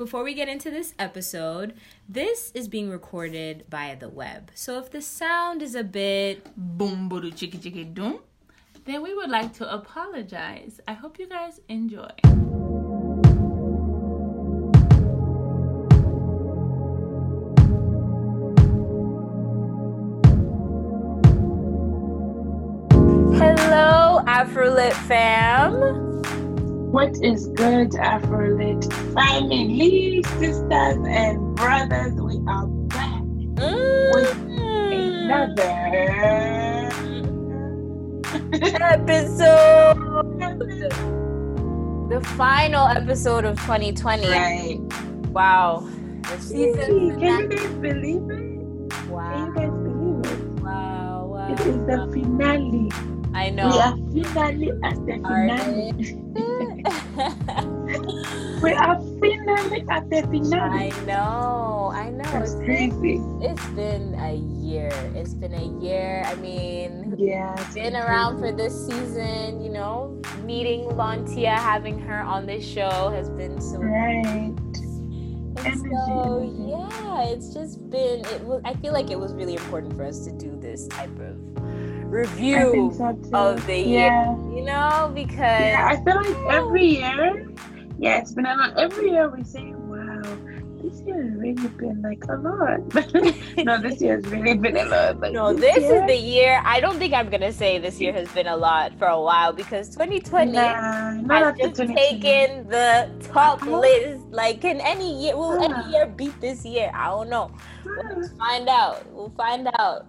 before we get into this episode, this is being recorded via the web. So if the sound is a bit boom boom chicky chicky doom, then we would like to apologize. I hope you guys enjoy. Hello, Afrolit fam. What is good, Afrolit family, sisters, and brothers? We are back with another episode. The final episode of 2020. Right. Wow. The season. Can you guys believe it? Can you guys believe it? Wow. Wow. It is the finale. I know. We are finally at the finale. we are finally at the finale. I know. I know. That's It's crazy. it's been a year. It's been a year. I mean, Yeah. been crazy. around for this season, you know, meeting Lantia, having her on this show has been so Right. and so yeah, it's just been it was I feel like it was really important for us to do this type of review so of the yeah. year, you know, because Yeah, I feel like every year, yeah, it's been a lot. Every year we say, wow, this year has really been like a lot. no, this year has really been a lot. Like, no, this year, is the year. I don't think I'm gonna say this year has been a lot for a while because 2020 Nah, has just taken the top list. Like, can any year will any year beat this year? I don't know. Ah, Let's find out. We'll find out.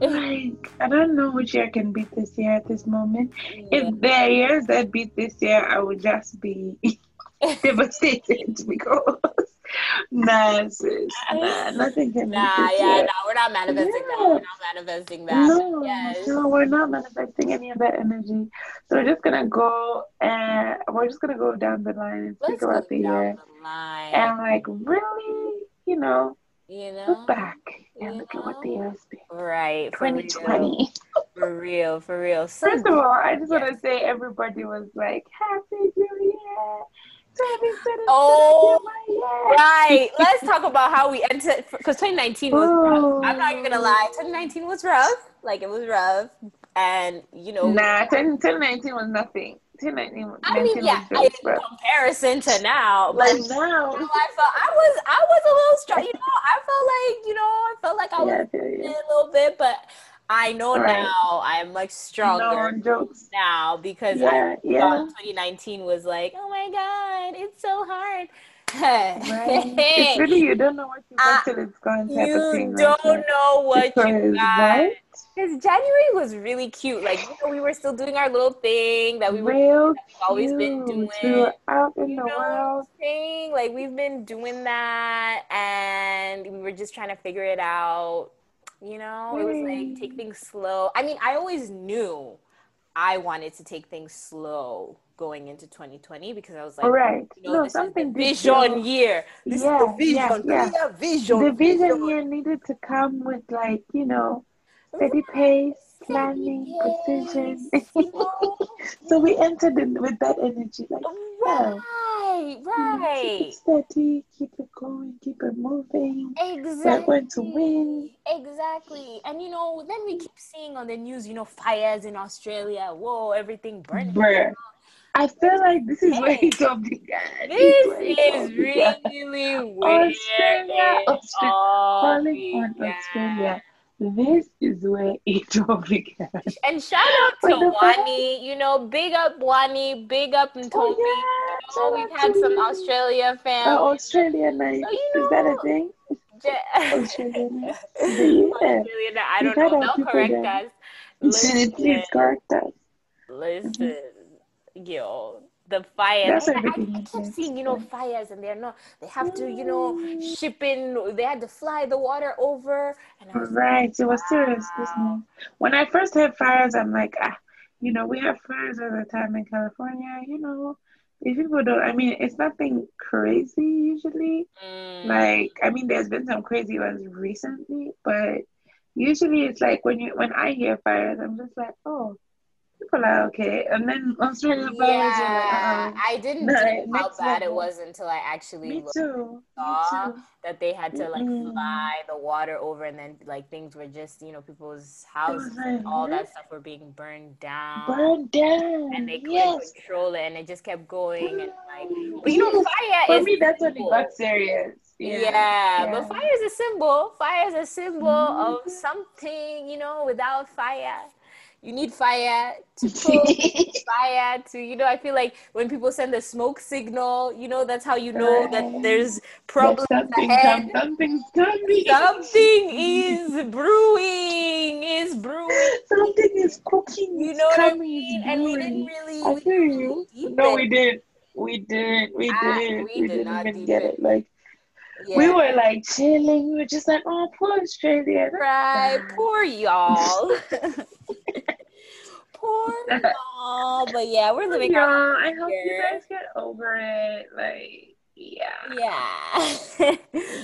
Like, I don't know which year can beat this year at this moment. Yeah. If there are years that beat this year, I would just be devastated because nah, sis, nah, nothing can beat Nah, this yeah, year. nah, we're not manifesting that. Yeah. We're not manifesting that. No, yes. no, we're not manifesting any of that energy. So we're just gonna go and we're just gonna go down the line and speak Let's go about the year the and like really, you know, you know? look back and You look at what the year has been. Right. For real. 2020. For real. For real. So First of all, I just want to say everybody was like, Happy New Year! 2020 Oh. Right. Let's talk about how we entered because 2019 was rough. I'm not even gonna lie. 2019 was rough. Like it was rough, and you know. Nah, 10, 2019 was nothing. 2019 was, I mean, yeah, was in jokes, bro. comparison to now, but But now, how I felt I was I was a little strong. You know, I felt like you know I felt like I was yeah, I feel in you. a little bit, but I know Right. now I'm like stronger No jokes. now because Yeah, I yeah. 2019 was like, oh my god, it's so hard. Right. it's really you don't know what you got Uh, till it's gone type of you thing. don't there. know what you Because got. what? Because January was really cute. Like you know, we were still doing our little thing that we were Real always been doing. We were out in you the know world. Thing. Like we've been doing that and we were just trying to figure it out. You know, it was like take Mm. things slow. I mean, I always knew I wanted to take things slow going into 2020 because I was like, All right. you know, no, this is the something vision feel- year. This Yeah, is the vision. yeah, yeah. Clear vision. The vision year needed to come with like, you know, steady pace, planning, precision. Yes, you know? so we entered in with that energy, like, yeah. Right, you know, keep it steady, keep it going, keep it moving. Exactly. We're going to win. Exactly. And you know, then we keep seeing on the news, you know, fires in Australia. Whoa, everything burning. Bruh. I feel like this is where it all began. This where it all is really where Australia, it Austra- calling on. Australia. This is where it all began. And shout out to? Wani, you know, big up Wani, big up Ntomi. Oh, yeah. know, we've had some Australia oh, fans. Oh, Australia night. So, you Is that a thing? Ja- Australia night. Yeah. Australia, I don't know. They'll correct us. Please Listen, correct us. Mm-hmm. listen, yo, the fires. That's I, I, I everything kept is. seeing, you know, fires, and they're not. They have to, you know, ship in. They had to fly the water over, and I was like, Right. It was serious business. When I first heard fires, I'm like, ah, you know, we have fires all the time in California. You know, if people don't, I mean, it's nothing crazy usually. mm, Like, I mean, there's been some crazy ones recently, but usually it's like when you when I hear fires, I'm just like, oh, people are okay. And then Australia Yeah, like, uh I didn't know how bad it was until I actually Me looked too. Me saw too. that they had to like Mm-mm. fly the water over and then like things were just you know people's houses was and like, all that stuff were being burned down burned down. and they couldn't Yes. control it and it just kept going and like but you know fire For me, that's what it got serious. yeah, Yeah. but fire is a symbol fire is a symbol of Mhm. something you know without fire you need fire to cook fire to you know i feel like when people send a smoke signal you know that's how you know that there's problems something ahead come, something's coming. something is brewing is brewing Something is cooking. you know what i mean and we didn't really I feel you. No, we didn't. We didn't. We Ah, didn't. we We did didn't not even get it. it. Like yeah. we were like chilling. We were just like, oh, poor Australia. Right poor y'all poor y'all but yeah we're living Y'all, I hope you guys get over it. Like, yeah. Yeah.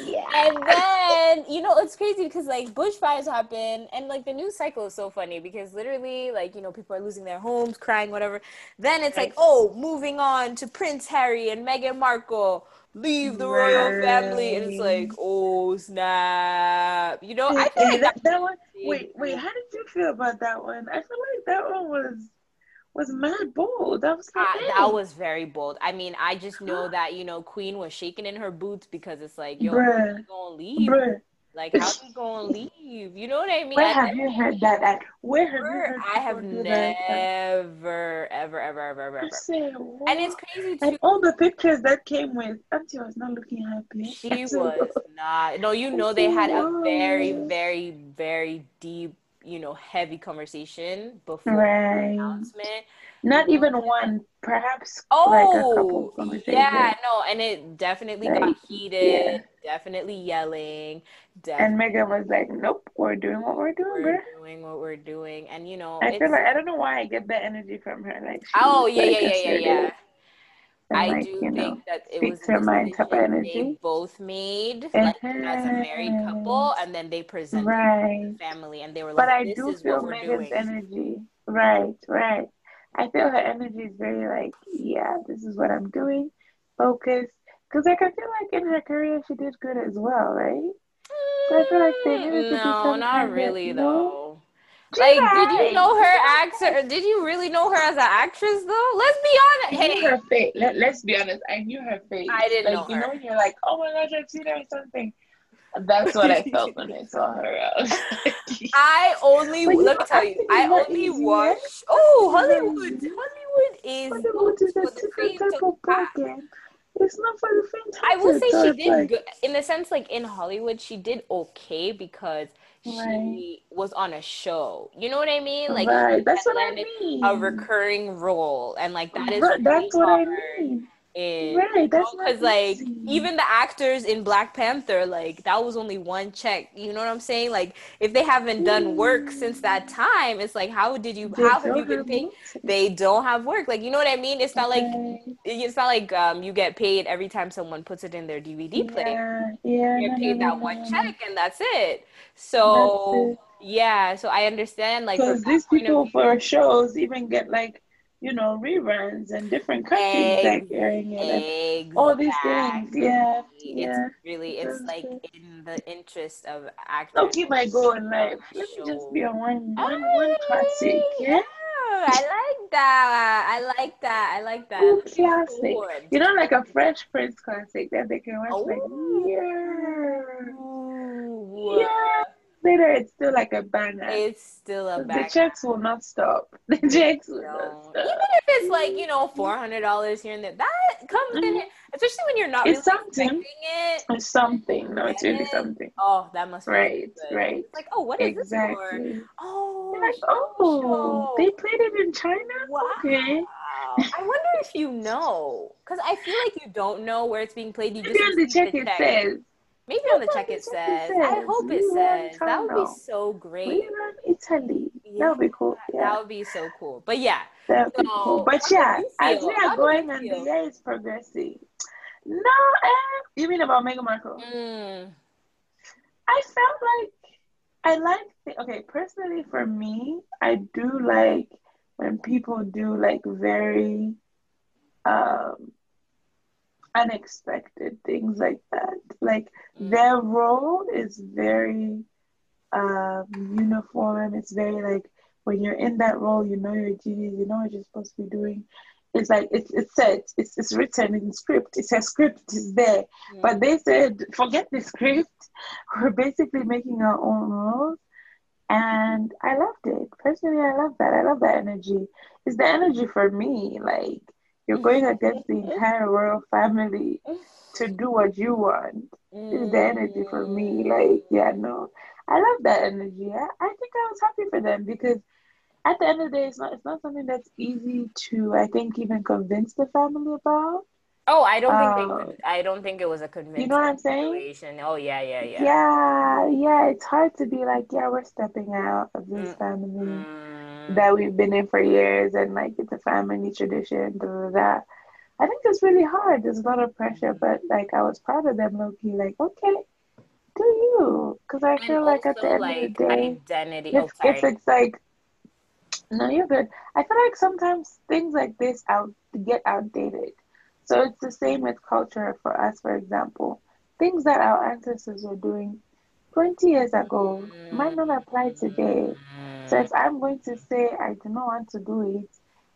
Yeah. And then, you know, it's crazy because like bushfires happen and like the news cycle is so funny because literally, like, you know, people are losing their homes, crying, whatever. Then it's like, oh, moving on to Prince Harry and Meghan Markle. Leave the royal family. And it's like, oh, snap. You know, I like that, that one. Wait, wait. How did you feel about that one? I feel like that one was was mad bold. that was like, Uh, that was very bold. I mean, I just know that, you know, Queen was shaking in her boots because it's like, yo, Bruh. gonna leave? Bruh, Like, how you gonna leave? You know what I mean? where I- have you heard that at? Where have you heard I have people do that at? never, ever, ever, ever, ever, And it's crazy And all the pictures that came with Auntie was not looking happy. She was not. No, you know they had a very, very, very deep, you know, heavy conversation before the announcement. Not even one, perhaps like Oh, conversations. yeah, no, and it definitely got Like, heated. Definitely yelling. And Meghan was like, "Nope, we're doing what we're doing, we're bruh." doing what we're doing, and you know, I feel like I don't know why I get that energy from her. Like, oh yeah, like yeah, yeah, yeah, yeah. and I like do know, think that it was her mind type of decision they energy. both made, like as a married couple, and then they presented Right. the family, and they were like, But like, I "This do is feel what we're Meghan's doing." energy. Right, right. I feel her energy is very like, yeah, this is what I'm doing. Focused. Because like I feel like in her career she did good as well, right? So I feel like they needed to do Mm, No, not really no? though. Did Like, did you know her actor? Did you really know her as an actress though? Let's be honest. I honest. knew Hey, her face. Let, let's be honest. I knew her face. I didn't like, know you know her. when you're like, oh my gosh, I've seen her in something. That's what I felt when I saw her. I I only you let me tell you, I only watch. Oh, Acting is not Hollywood! Hollywood is Hollywood is for a the different faint type of of ball. It's not for the faint I will say she did like, good in the sense like in Hollywood she did okay because she Right. was on a show. You know what I mean? Like right. That's what I mean. a recurring role and like that is That's what I mean. In Right. That's because like even the actors in Black Panther like that was only one check. You know what I'm saying? Like if they haven't done work since that time, it's like how did you They how have you been paid? They don't have work. Like you know what I mean? It's not like it's not like um you get paid every time someone puts it in their DVD player Yeah. Yeah. you get paid that one check and that's it. So it. yeah, so I understand like Because these people for shows even get like, you know, reruns and different countries like airing it and all these things. Yeah, Exactly. yeah. It's really it's That's like good. in the interest of actors. Don't keep my goal in life. Let me just be on one, ah, one, one classic. Yeah, I like that. I like that. I like that. Good Looking classic. forward. You know, like a Fresh Prince classic that they can watch like Oh. years. Ooh. Yeah. Later, it's still like a banger. It's still a banner. The checks will not stop. The checks will not stop. Even if it's like, you know, four hundred dollars here and there, that comes in Mhm. it. Especially when you're not It's really something. it. It's something. No, it's really something. Oh, that must be Right, good. right. It's like, oh, what is this for? Exactly. Oh, like, oh, they played it in China? Wow. Okay. I wonder if you know, because I feel like you don't know where it's being played. You just Maybe on the check it says. Maybe on the check it says. I hope it We says. That would be so We great. Italy. Yeah, That would be cool. That would be so cool. But yeah, that would be cool. But yeah, as we are going and the year is progressing. No, eh, you mean about Meghan Markle? mm, I felt like I like the, okay, personally for me, I do like when people do like very um unexpected things like that. Like Mm. their role is very um uniform. It's very like when you're in that role, you know your duties, you know what you're supposed to be doing. It's like it's it's set, it's it's written in script. It's a script, it's there. But they said, forget the script. We're basically making our own rules. And I loved it. Personally, I love that. I love that energy. It's the energy for me. Like, you're going against the entire royal family to do what you want. It's the energy for me. Like, yeah, no. I love that energy. I, I think I was happy for them because at the end of the day, it's not it's not something that's easy to I think even convince the family about. Oh, I don't think they Uh. I don't think it was a convincing You know what I'm saying? situation. Oh yeah, yeah, yeah. Yeah, yeah, it's hard to be like, yeah, we're stepping out of this Mm. family Mm. that we've been in for years and like it's a family tradition, da, da, da. I think it's really hard. There's a lot of pressure, but like I was proud of them, low key. Like, okay, do you? Because I And feel like at the end like of the day, identity. Oh, it's, sorry. it's it's like no you're good i feel like sometimes things like this out get outdated so it's the same with culture for us for example. Things that our ancestors were doing 20 years ago might not apply today. So if i'm going to say i do not want to do it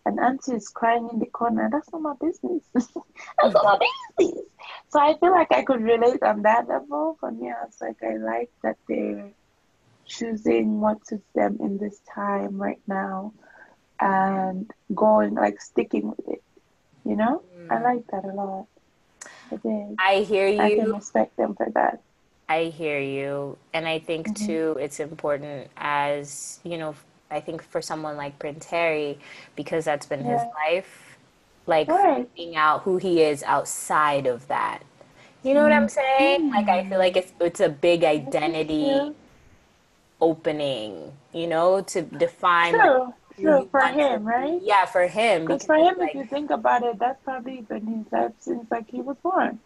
and auntie is crying in the corner that's not my business. That's not my business. So i feel like i could relate on that level. For me i was like i like that they're choosing what suits them in this time right now and going like sticking with it you know i like that a lot i did I hear you. i can respect them for that I hear you. And I think Mm-hmm. too, it's important as, you know, I think for someone like Prince Harry, because that's been his life, like Right. finding out who he is outside of that. You know what I'm saying? Like, I feel like it's, it's a big identity opening, you know, to define. like, true who true you for to him right Yeah, for him. because for him like, if you think about it that's probably been his life since like he was born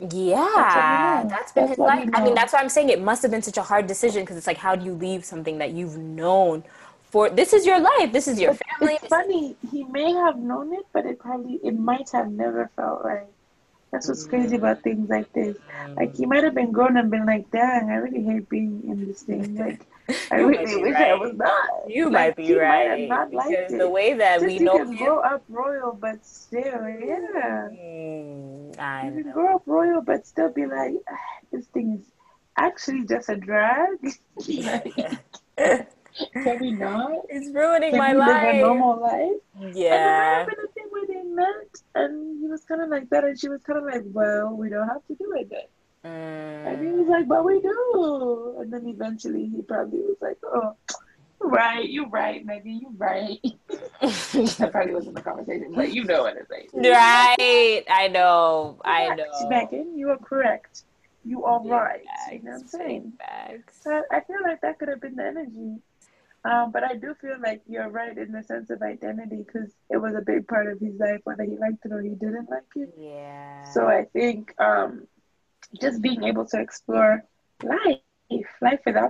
Yeah, know. that's been That's his life. I mean, that's why I'm saying it must have been such a hard decision because it's like, how do you leave something that you've known for? This is your life. This is your But family. it's funny he may have known it but it probably it might have never felt right that's what's crazy about mm. things like this like he mm. might have been grown and been like dang i really hate being in this thing like i might really be wish i was not You like, might be might right not liked because the way that just we you know can him. grow up royal but still yeah Mm, I you can grow up royal but still be like "Ah, this thing is actually just a drag can we not It's ruining can my we live a life. normal life And might Yeah. have been a thing where they met, and he was kind of like that, and she was kind of like, "Well, we don't have to do it then." And he Mm, was like, "But we do." And then eventually, he probably was like, "Oh, you're right, you're right, Meghan, you're right." that probably wasn't the conversation, but you know what I'm saying. right. I know. I Correct, know. Meghan, you are correct. You are Big right. You know what I'm saying? bags. So I feel like that could have been the energy. Um, but I do feel like you're right in the sense of identity because it was a big part of his life, whether he liked it or he didn't like it. Yeah. So I think um, just being able to explore life, life without that,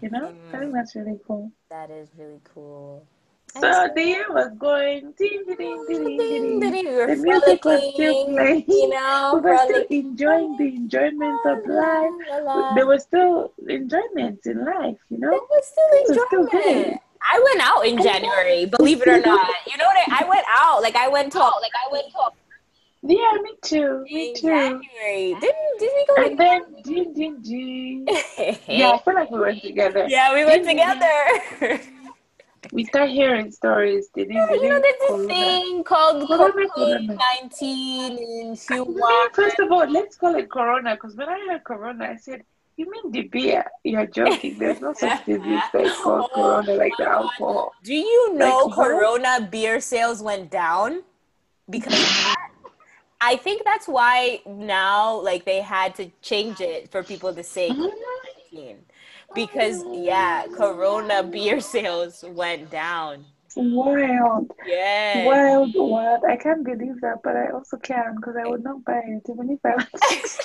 you know, I Mhm. think that's really cool. That is really cool. So the year was going ding ding ding ding ding. ding. We were The music was still playing. you know, We were still enjoying the enjoyment of life. There was still enjoyment in life, you know, There was still Things were still enjoyment. I went out in January, believe it or not. You know what? I, I went out. Like I went to like I went to Yeah, me too. Me in too. January. Didn't did we go And then ding ding ding. Yeah, I feel like we went together. Yeah, we ding, together. We start hearing stories. Ding, ding, you know, there's this corona. thing called COVID 19 in I Q1. First of all, let's call it Corona because when I heard Corona, I said, "You mean the beer? You're joking. There's no such disease that's called Oh Corona, like the alcohol." Do you know Like? Corona beer sales went down? Because of that? I think that's why now, like, they had to change it for people to say Mhm. COVID-19. Because, yeah, Corona beer sales went down. Wild, Yeah. wild, wild. I can't believe that, but I also can because I would not buy it even if I.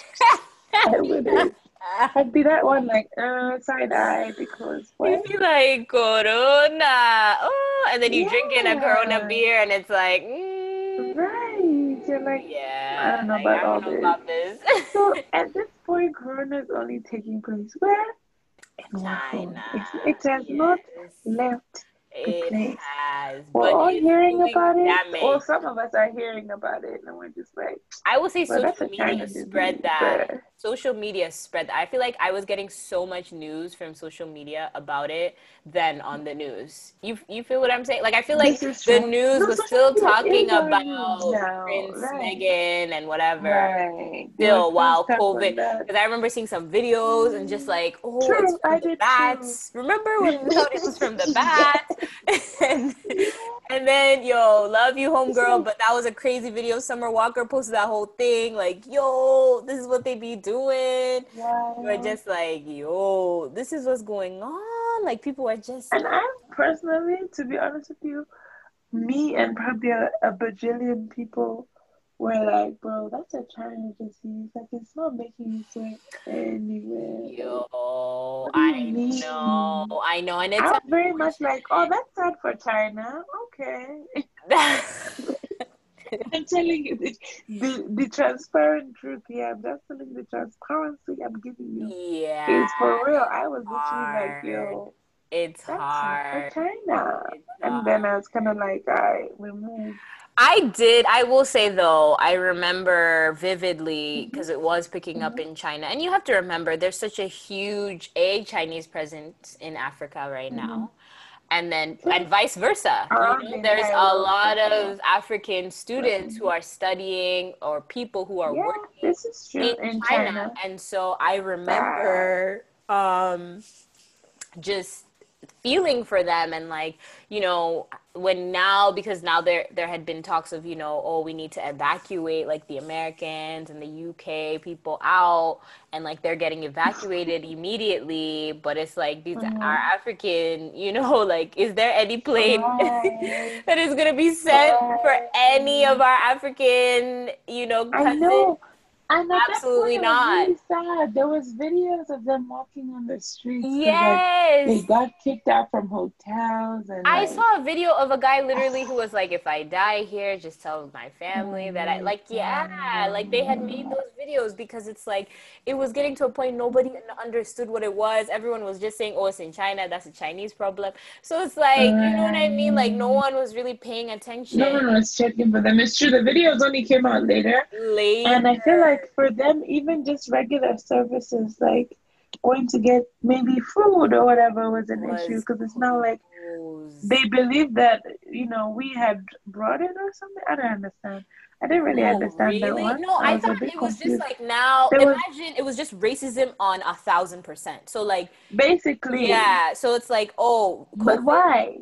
I wouldn't. I'd be that one like uh side eye because You what? be like Corona, oh, and then you drink in a Corona beer, and it's like, mm, Right. You're like yeah, I don't know like, about all know this. about this. so at this point Corona is only taking place where? In. China. It's, it has not left it has. We're but all hearing about it. Or some of us are hearing about it and we're just like, I will say well, social media spread that. but- Social media spread that. I feel like I was getting so much news from social media about it than on the news. You you feel what I'm saying? Like I feel like the news No, was still talking about now, Prince right. Meghan and whatever. Right. Still, was while some stuff on COVID, because I remember seeing some videos and just mm. like, oh, True, it's from I the bats. Remember when we thought it was from the bats? and, and then, yo, love you, homegirl. But that was a crazy video. Summer Walker posted that whole thing, like, yo, this is what they be doing. Wow. We're just like, yo, this is what's going on. Like, people are just. And I personally, to be honest with you, me and probably a, a bajillion people were like, bro, that's a China disease. Like, it's not making its way anywhere. Yo, you I mean? know, I know, and it's I'm very much like, oh, that's sad for China. Okay. I'm telling you the, the, the transparent truth here. I'm just telling the transparency I'm giving you. yeah, it's for real. I was literally like, yo, it's hard. for China. It's And then. I was kind of like, all right, we move. I did. I will say though, I remember vividly because it was picking up Mm-hmm. in China, and you have to remember there's such a huge a Chinese presence in Africa right now, and then and vice versa. Ah, You know, there's a lot of African students who are studying or people who are Yeah, working this is true in, in China. China. And so I remember um just feeling for them and like, you know, when now because now there there had been talks of, you know, oh, we need to evacuate like the Americans and the UK people out and like they're getting evacuated immediately, but it's like these Mhm. are African, you know, like is there any plane that is gonna be sent for any of our African, you know, cousins? And Absolutely not. Really sad. There was videos of them walking on the streets. 'cause, like, Yes. they got kicked out from hotels and I like, saw a video of a guy literally who was like, if I die here, just tell my family that I mm-hmm. like, yeah, like they had made those videos because it's like it was getting to a point nobody understood what it was. Everyone was just saying, oh, it's in China, that's a Chinese problem. So it's like, you know what I mean? Like no one was really paying attention. no one was checking for them. It's true. The videos only came out later. Later. And I feel like for them, even just regular services, like going to get maybe food or whatever, was an Was issue because it's not like they believe that you know we had brought it or something. I don't understand. I didn't really No, understand that one. No, I, was thought it was just like now. There was- imagine it was just racism on a thousand percent. So like, basically. yeah. So it's like, oh, But why?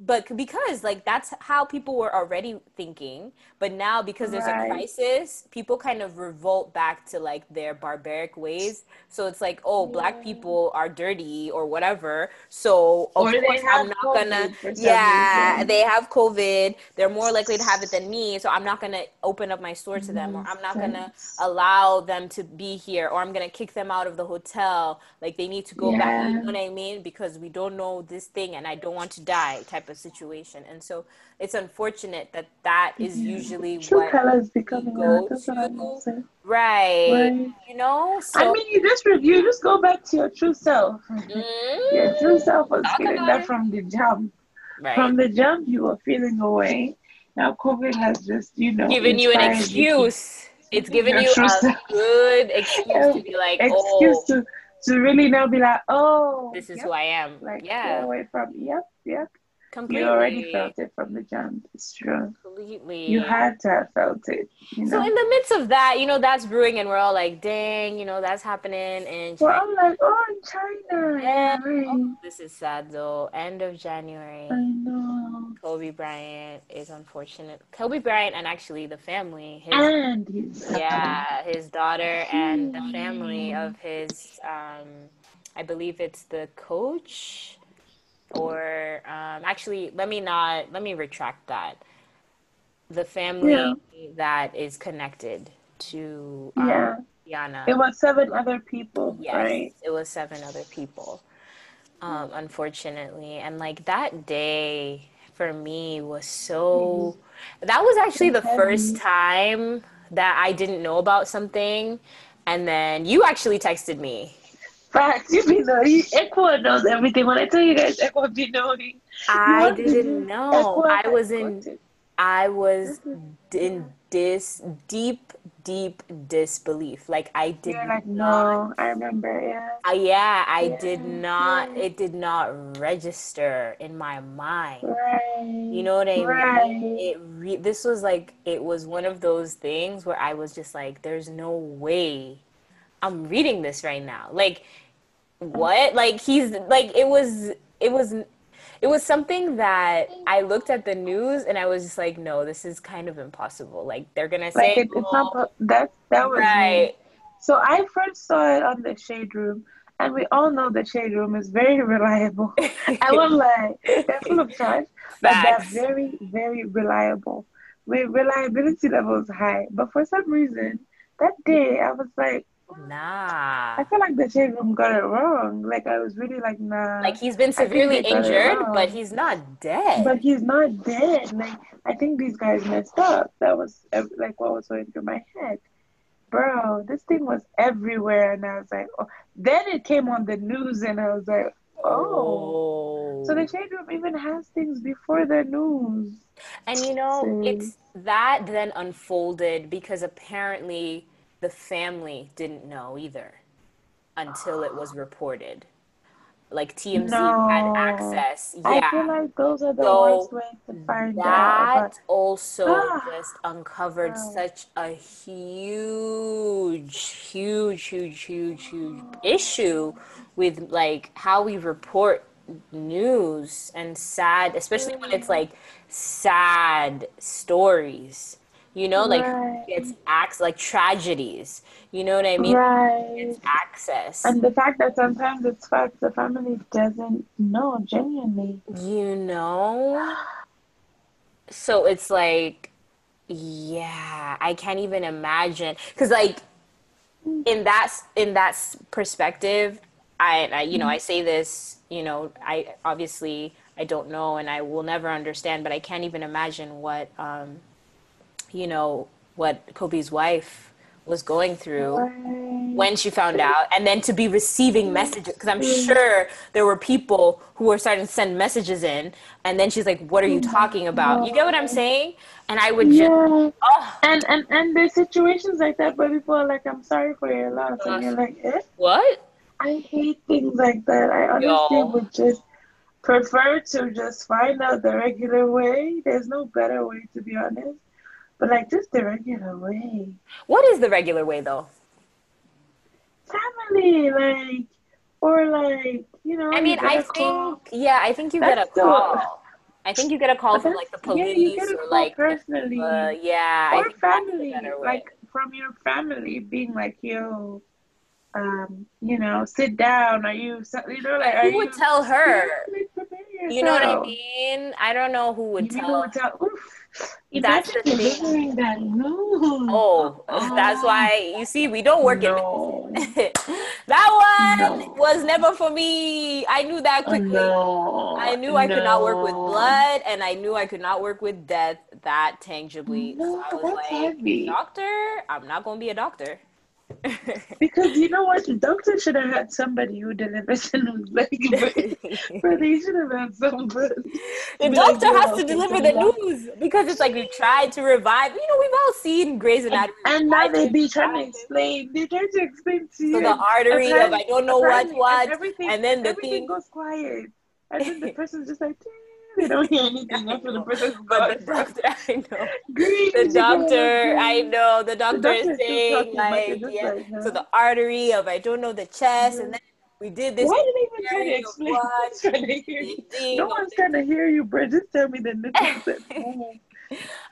But because like that's how people were already thinking but now because there's Right. a crisis people kind of revolt back to like their barbaric ways. So it's like oh black people are dirty or whatever. So of Or course i'm not gonna COVID some yeah reason. they have covid. They're more likely to have it than me. So i'm not gonna open up my store to them or i'm not gonna mm-hmm. allow them to be here or i'm gonna kick them out of the hotel. Like they need to go back. You know what i mean? Because we don't know this thing and i don't want to die type of situation and so it's unfortunate that that is usually True what colors becoming go out. That's what I'm to- right, Right. you know so I mean, you just you just go back to your true self. Mm, Your true self was Talk feeling that it. from the jump. right From the jump, you were feeling away. Now COVID has just, you know, given you an inspired you excuse it's given you a self. good excuse to be like excuse oh to to really now be like, oh, this is yep, who i am like yeah away from. Yep, yep. Completely You already felt it from the jump. It's true. completely You had to have felt it. You know. So in the midst of that, you know, that's brewing, and we're all like, "Dang, you know, that's happening." And well, I'm like, oh, in China. Yeah. Right. this is sad though. End of January, I know. Kobe Bryant is unfortunate. Kobe Bryant and actually the family, his And he's yeah, his daughter and the family of his, um, I believe it's the coach, or um, actually, let me not let me retract that. The family Yeah. that is connected to um, Yeah. Gianna. It was seven other people, yes, right? it was seven other people. Um, unfortunately, and like that day for me was so. That was actually the first time that I didn't know about something, and then you actually texted me. Facts, you be knowing. Equa knows everything. When I tell you guys, Equa be knowing. I didn't know. Equa I was in. I was in this deep, deep disbelief. Like I did You're like, not. no, I remember, yeah. Uh, yeah, I Yeah, did not. yeah. It did not register in my mind. Right. You know what I mean? Right. It re- this was like it was one of those things where I was just like, "There's no way I'm reading this right now." Like, what? Like he's like it was it was it was something that I looked at the news and I was just like, "No, this is kind of impossible." Like they're gonna say, Like, it, it's not, "Oh, that, that was me. right." So I first saw it on the Shade Room, and we all know the Shade Room is very reliable. I won't lie, they're full of trash, but they're very, very reliable. With reliability levels high. But for some reason, that day I was like, Nah. I feel like the Shade Room got it wrong. Like I was really like, nah. Like he's been severely they got it injured, but he's not dead. but he's not dead. Like I think these guys messed up. That was like what was going through my head, bro. This thing was everywhere, and I was like, oh. Then it came on the news, and I was like, oh. So the oh. shade room even has things before the news. And you know, So- it's that then unfolded because apparently the family didn't know either until it was reported. Like TMZ had access. Yeah. I feel like those are the So worst ways to find out. that also Ah. just uncovered Wow. such a huge, huge, huge, huge, huge issue with like how we report news and sad, especially when it's like sad stories. You know, like Right. it's acts like tragedies. You know what I mean? Right. It's access. And the fact that sometimes it's facts the family doesn't know genuinely. You know? So it's like, yeah, I can't even imagine. Because, like, in that in that perspective, I, I you know I say this, you know, I obviously I don't know and I will never understand, but I can't even imagine what um, you know, what Kobe's wife was going through when she found out and then to be receiving messages because i'm sure there were people who were starting to send messages in and then she's like what are you talking about you get what i'm saying and i would just oh And and and there's situations like that where people are like, "I'm sorry for your loss," and you're like, "Eh." what I hate things like that. I honestly Yo. would just prefer to just find out the regular way. There's no better way, to be honest. But like just the regular way. what is the regular way though Family, like, or like, you know. i mean I a call. think yeah i think you get a That's call i think you get a call But from like the yeah, you get police a or call like personally. uh, yeah I or think family, like from your family being like, yo, um, you know, sit down. Are you, you know, like, who you, would tell her you know what i mean i don't know who would You tell know, tell, oof, That's the thing. that news. Oh, oh, that's why you see we don't work no. in that one No. was never for me. I knew that oh, quickly. No. I knew I could not work with blood, and I knew I could not work with death that tangibly. No, so I was that's like, heavy. doctor, I'm not gonna be a doctor. Because you know what? The doctor should have had somebody who delivers the news. Like, but they should have had somebody. the Be like, doctor has to deliver the now- news because it's like we've tried to revive. You know, we've all seen Grey's Anatomy. And now they be trying to explain. They try to explain to you. So the artery of I don't know what what, and, everything, and then the everything thing. goes quiet. And then the person's just like, they don't hear anything after the person's But the doctor, I know. Green, The doctor, I know. The doctor doctor is saying talking, like, yeah. like, huh? So the artery of I don't know the chest, and then we did this. Why did they even try to explain? what, trying to hear you? No one's the- trying to hear you, bro. Just tell me the home.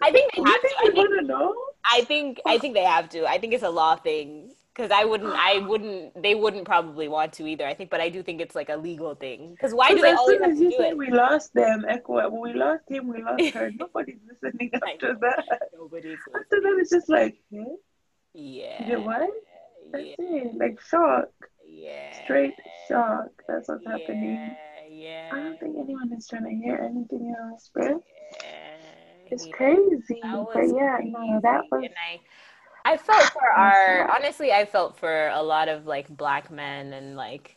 I think they You have to. think I think, to know? I think I think they have to. I think it's a law thing because I wouldn't. I wouldn't. They wouldn't probably want to either. I think, but I do think it's like a legal thing. Because why do they always have as to do said it? we lost them, Echo, when we lost him, we lost her. Nobody's listening after that. Nobody's. After that, it's just like, hey, Yeah. you did what? That's yeah. it. Like shock. Yeah. Straight shock. That's what's happening. Yeah, yeah. I don't think anyone is trying to hear anything else, bro. yeah. It's Yeah. crazy. But yeah, no, that was I felt for our honestly I felt for a lot of like black men and like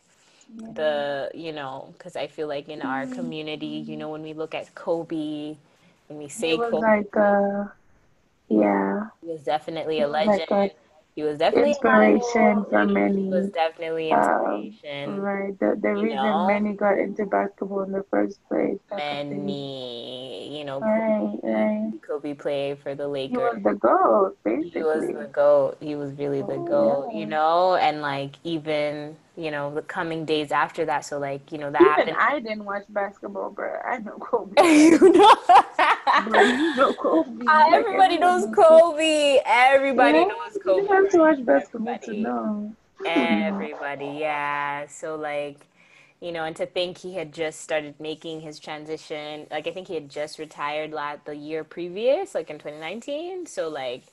the you know because I feel like in our community you know when we look at Kobe when we say Kobe like uh yeah. he was definitely a like legend. a he was definitely inspiration for many. he was definitely Um, inspiration Right. The the reason know? many got into basketball in the first place. type of thing. many you know Right, right. Kobe played for the Lakers. He was the GOAT, basically. he was the goat he was really the Oh, goat yeah. you know and like even you know the coming days after that so like you know that Even happened I didn't watch basketball, bro. I know Kobe. you know Bro, you know Kobe. Ah, like, everybody everyone knows Kobe everybody Yeah, knows You Kobe don't have to watch basketball to know. everybody yeah so like you know and to think he had just started making his transition like i think he had just retired last the year previous like in 2019 so like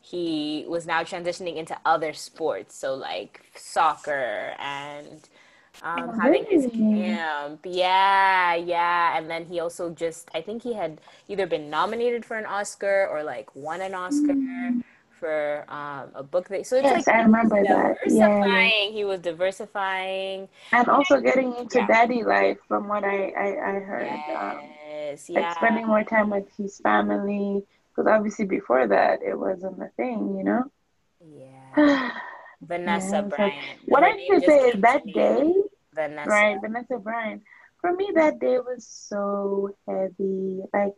he was now transitioning into other sports so like soccer and um, Oh, having his camp yeah yeah and then he also just i think he had either been nominated for an oscar or like won an oscar for um, a book that so it's Yes, like I remember that. Yeah, yeah. diversifying. He was diversifying. And also getting into Yeah. daddy life, from what I I, I heard. Um, Yes, like yeah. spending more time with his family, because obviously before that it wasn't a thing, you know. Yeah. Vanessa Yeah, it's like- What I to say is that day, Vanessa. right? Vanessa Bryant. For me, that day was so heavy. Like,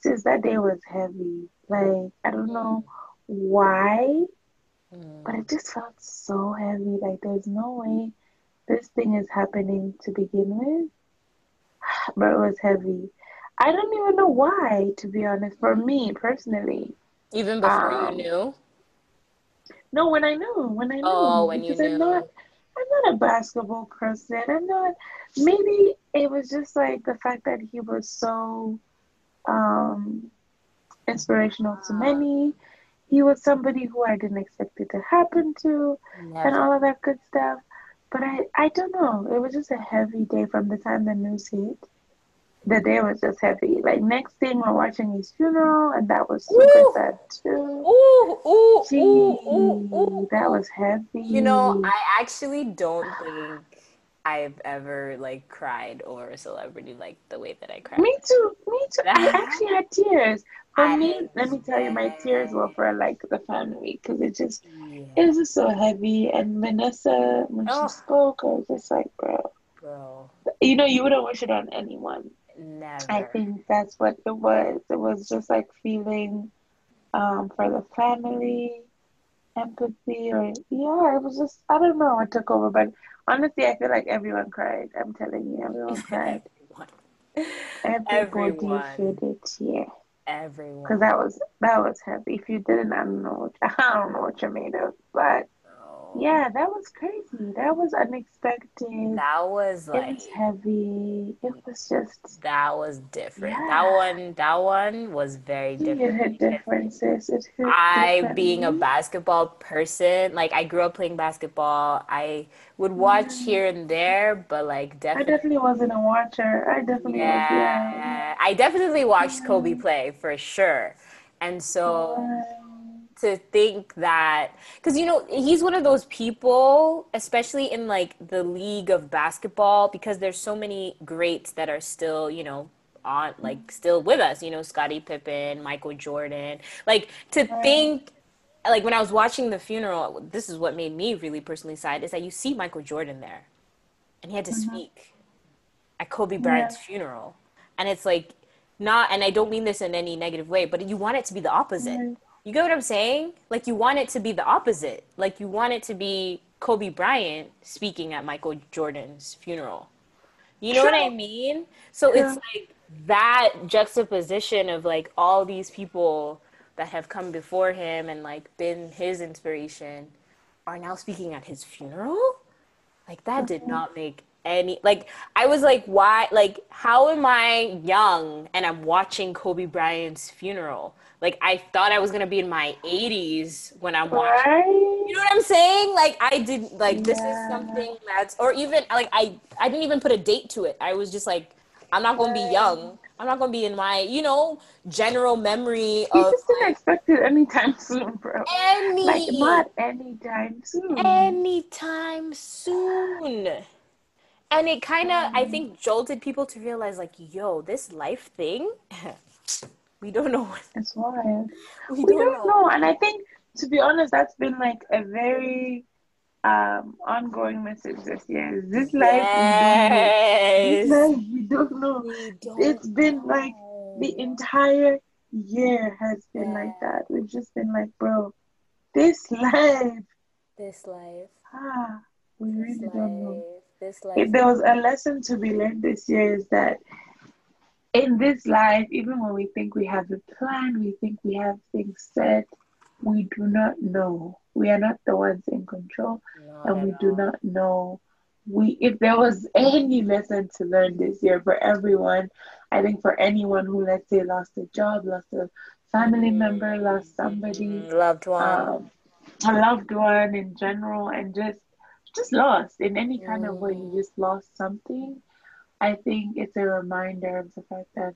since that day was heavy. Like, I don't know why, Mm. but it just felt so heavy. Like, there's no way this thing is happening to begin with. But it was heavy. I don't even know why, to be honest. For me personally, Even before Um, you knew. no. When I knew, when I knew, Oh, when you because I'm knew. not, I'm not a basketball person. I'm not. Maybe it was just like the fact that he was so um, inspirational to many. He was somebody who I didn't expect it to happen to, and all of that good stuff. But I, I don't know. It was just a heavy day from the time the news hit. The day was just heavy. Like next thing, we're watching his funeral, and that was super Ooh. sad too. Ooh, ooh, ooh, ooh, ooh. that was heavy. You know, I actually don't think I've ever like cried over a celebrity like the way that I cried. Me too. Me too. I actually had tears. For I- me, let me tell you, my tears were for like the family because it just Yeah, it was just so heavy. And Vanessa, when Oh. she spoke, I was just like, bro, bro. you know, you wouldn't wish it on anyone. Never. I think that's what it was. It was just like feeling um, for the family, empathy, or yeah, it was just I don't know what took over, but honestly, I feel like everyone cried. I'm telling you, everyone cried. Everybody Everyone. shed a tear Everyone. because that was that was heavy. If you didn't, I don't know. What, I don't know what you're made of, but. Yeah, that was crazy. That was unexpected. That was it like was heavy. It was just that was different. Yeah. That one that one was very it different. hit because differences. It hit I being a basketball person, like I grew up playing basketball. I would watch here and there, but like definitely, I definitely wasn't a watcher. I definitely was. Yeah. yeah, I definitely watched Kobe play for sure. And so to think that because you know he's one of those people especially in like the league of basketball because there's so many greats that are still you know on like still with us you know Scottie Pippen Michael Jordan. Like to think like when I was watching the funeral this is what made me really personally sad is that you see Michael Jordan there and he had to mm-hmm. speak at Kobe Bryant's funeral. And it's like not and I don't mean this in any negative way but you want it to be the opposite. Right. You get what I'm saying? Like you want it to be the opposite. Like you want it to be Kobe Bryant speaking at Michael Jordan's funeral. You know what I mean? So True. it's like that juxtaposition of like all these people that have come before him and like been his inspiration are now speaking at his funeral. Like that did mm-hmm. not make any like I was like why like how am I young and I'm watching Kobe Bryant's funeral? Like I thought I was gonna be in my 80s when I'm watching. Right? You know what I'm saying? Like I didn't like this is something that's or even like I I didn't even put a date to it. I was just like I'm not gonna be young. I'm not gonna be in my you know general memory of just didn't expect it anytime soon, bro. any Like not anytime soon. anytime soon. And it kind of, I Mm. think, jolted people to realize, like, yo, this life thing, we don't know. what- It's wild. We, We don't know. And I think, to be honest, that's been like a very um ongoing message this year. Is This life, Yes. we don't. This life, we don't know. We don't It's been like the entire year has been like that. We've just been like, bro, this life, this life, ah, we this really don't know. This life. If there was a lesson to be learned this year, is that in this life, even when we think we have a plan, we think we have things set, we do not know. We are not the ones in control, Not and we at do not know. We, if there was any lesson to learn this year for everyone, I think for anyone who, let's say, lost a job, lost a family member, lost somebody, Mm, loved one. um, a loved one in general and just just lost. In any kind of way you just lost something. I think it's a reminder of the fact that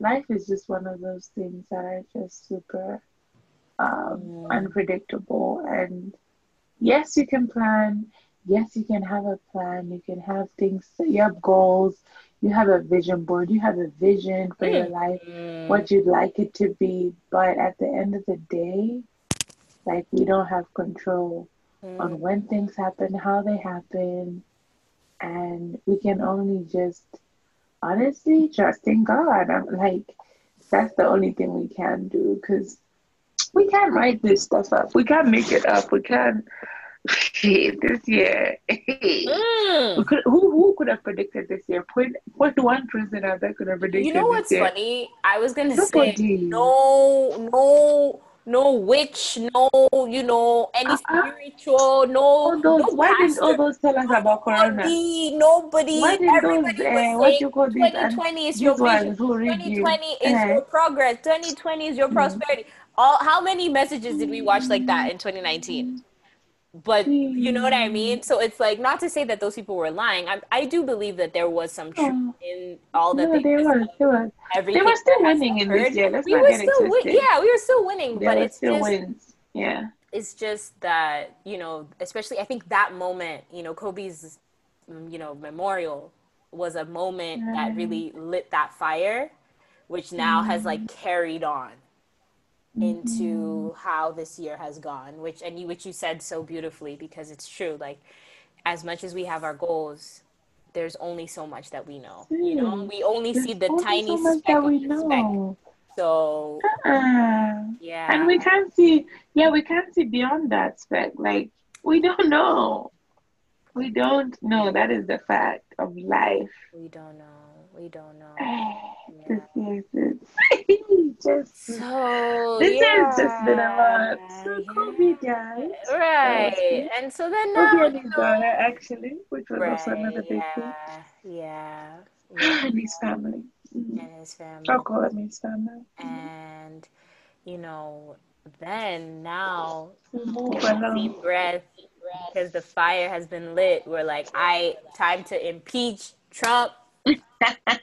life is just one of those things that are just super um, Mm. unpredictable. And yes you can plan. Yes you can have a plan. You can have things you have goals. You have a vision board. You have a vision for your life Mm. what you'd like it to be, but at the end of the day, like we don't have control Mm. on when things happen, how they happen, and we can only just honestly trust in God. I'm like, that's the only thing we can do because we can't write this stuff up. We can't make it up. We can't. this year, Mm. could, who who could have predicted this year? Point point one out there could have predicted. You know what's year. funny? I was gonna Nobody. say no, no, no witch, no, you know, any Uh-uh. spiritual, no, All those, no why didn't all those tell us about Corona? nobody, nobody. Why didn't Everybody those, uh, what you call these, and 2020 is these your vision. ones who read you? 2020 is Uh-huh. your progress. 2020 is your Mm. prosperity. All how many messages did we watch like that in 2019? But you know what I mean? So it's like not to say that those people were lying. I, I do believe that there was some truth Oh. in all that No, they they were, they were. They were still winning in this year. Let's we were still win- yeah, we were still winning, but it's still just wins. Yeah. it's just that you know, especially I think that moment, you know, Kobe's mm, you know memorial was a moment that really lit that fire, which now has like carried on into mm-hmm. how this year has gone. Which and you which you said so beautifully because it's true. Like as much as we have our goals. There's only so much that we know. You know, we only There's see the only tiny so speck that of we the speck. So Uh-uh. yeah, And we can't see, yeah, we can't see beyond that speck. Like, we don't know. We don't know. That is the fact of life. we don't know. We don't know. this is just. So This yeah, has just been a lot. So. COVID, guys. Right, and so then now, Kobe and you know, actually, which was also another big thing. yeah, yeah, mm-hmm. And his family. And his family, I'll call him his family. and you know, then now, mm-hmm. deep along. breath, because the fire has been lit. We're like, I time to impeach Trump.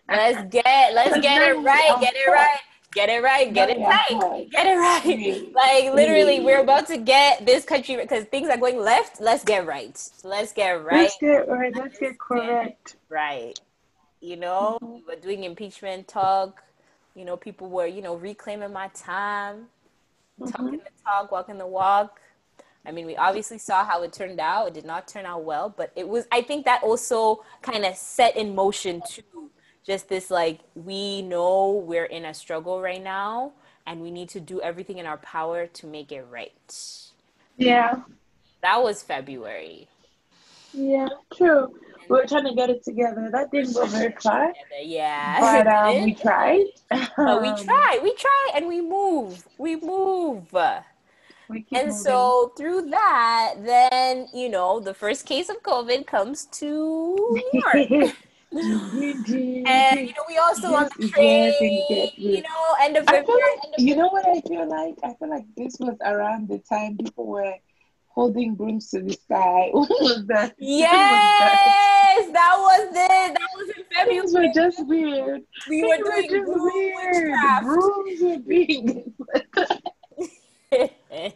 Let's get, let's get it right, get it right, get it right, get it right, get it right. Like literally, we're about to get this country because things are going left. Let's get right. Let's get right, Let's get right. Let's get correct. right. You know, mm-hmm. we were doing impeachment talk. You know, people were, you know, reclaiming my time, talking mm-hmm. the talk, walking the walk. I mean, we obviously saw how it turned out. It did not turn out well, but it was, I think that also kind of set in motion too. Just this, like, we know we're in a struggle right now and we need to do everything in our power to make it right. Yeah. That was February. Yeah. True. We were trying to get it together. That didn't go very far. Yeah. But um, we tried. But we Um, try, we try, and we move, we move. And moving. so through that, then you know the first case of COVID comes to New York. And you know, we also on the This is where train, things get you know, end of February. like you know what I feel like. I feel like this was around the time people were holding brooms to the sky. When was that? When was that? Yes, that was it. That was in February. Things were just weird. We Things were were doing just broom weird. witchcraft. Brooms were being.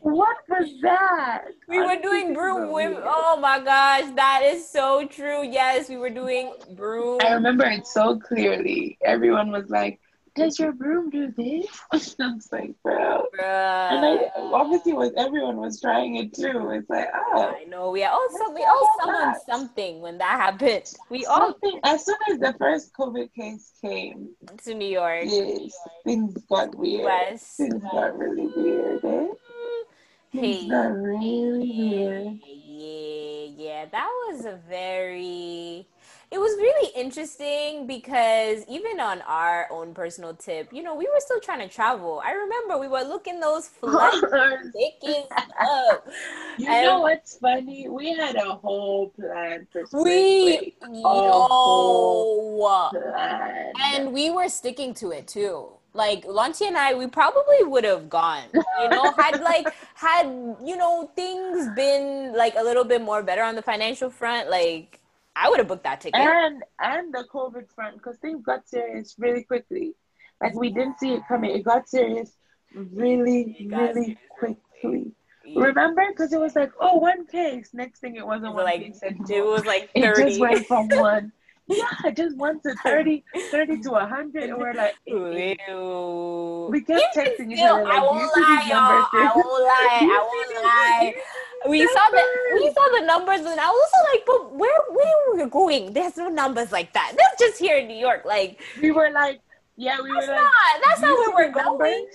What was that? we were doing broom. Oh my gosh, that is so true. Yes, we were doing broom. I remember it so clearly. Everyone was like, "Does your broom do this?" I was like, "Bro." And I obviously was everyone was trying it too. It's like, oh, I know we all some we all summoned something when that happened. We all something. As soon as the first COVID case came, to New York. yes, things got weird. West. Things got really weird. Eh? Things Hey. got really weird. Yeah, yeah, that was a very. It was really interesting because even on our own personal tip, you know, we were still trying to travel. I remember we were looking those flight tickets up. you And- know what's funny? We had a whole plan for We know. Plan. And we were sticking to it too. Like Lanti and I, we probably would have gone. You know, had like had you know things been like a little bit more better on the financial front, like I would have booked that ticket. and and the COVID front because things got serious really quickly. Like we didn't see it coming. It got serious really, got really serious. quickly. Remember? Because it was like, oh, one case. Next thing it wasn't one like case it was like 30. It just went from one. Yeah, just one to 30, 30 to 100. And we're like. Ew. we kept Even texting each other. Like, I won't lie, y'all. I won't lie. I won't lie. We saw the we numbers? saw the numbers, and I was also like, "But where where we going? There's no numbers like that. That's just here in New York. Like We were like, yeah, we were like, not that's not where we're going."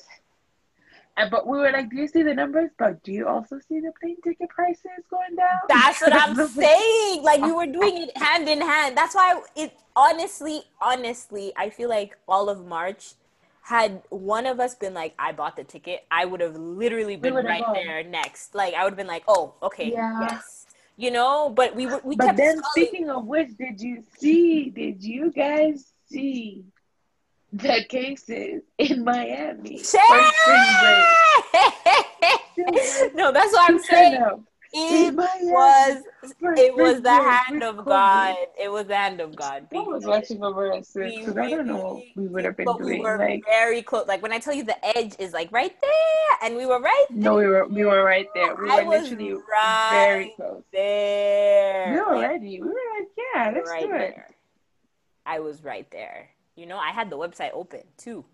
And, but we were like, do you see the numbers? But do you also see the plane ticket prices going down? That's what I'm saying. Like we were doing it hand in hand. That's why it honestly, honestly, I feel like all of March had one of us been like, I bought the ticket, I would have literally been right gone. there next. Like I would have been like, oh, okay, Yeah. yes. You know, but we were we But kept then, scrolling. speaking of which, did you see? Did you guys see the cases in Miami for spring break? no, that's what I'm saying. up. It was it was the hand of God. It was the hand of God. I was watching over We because I don't know what we would have been but we were Like, very close. Like when I tell you the edge is like right there, and we were right no, we were we were right there. We I were was literally right very close. there. We were ready. We were like, yeah, let's right do it. there. I was right there. You know, I had the website open too.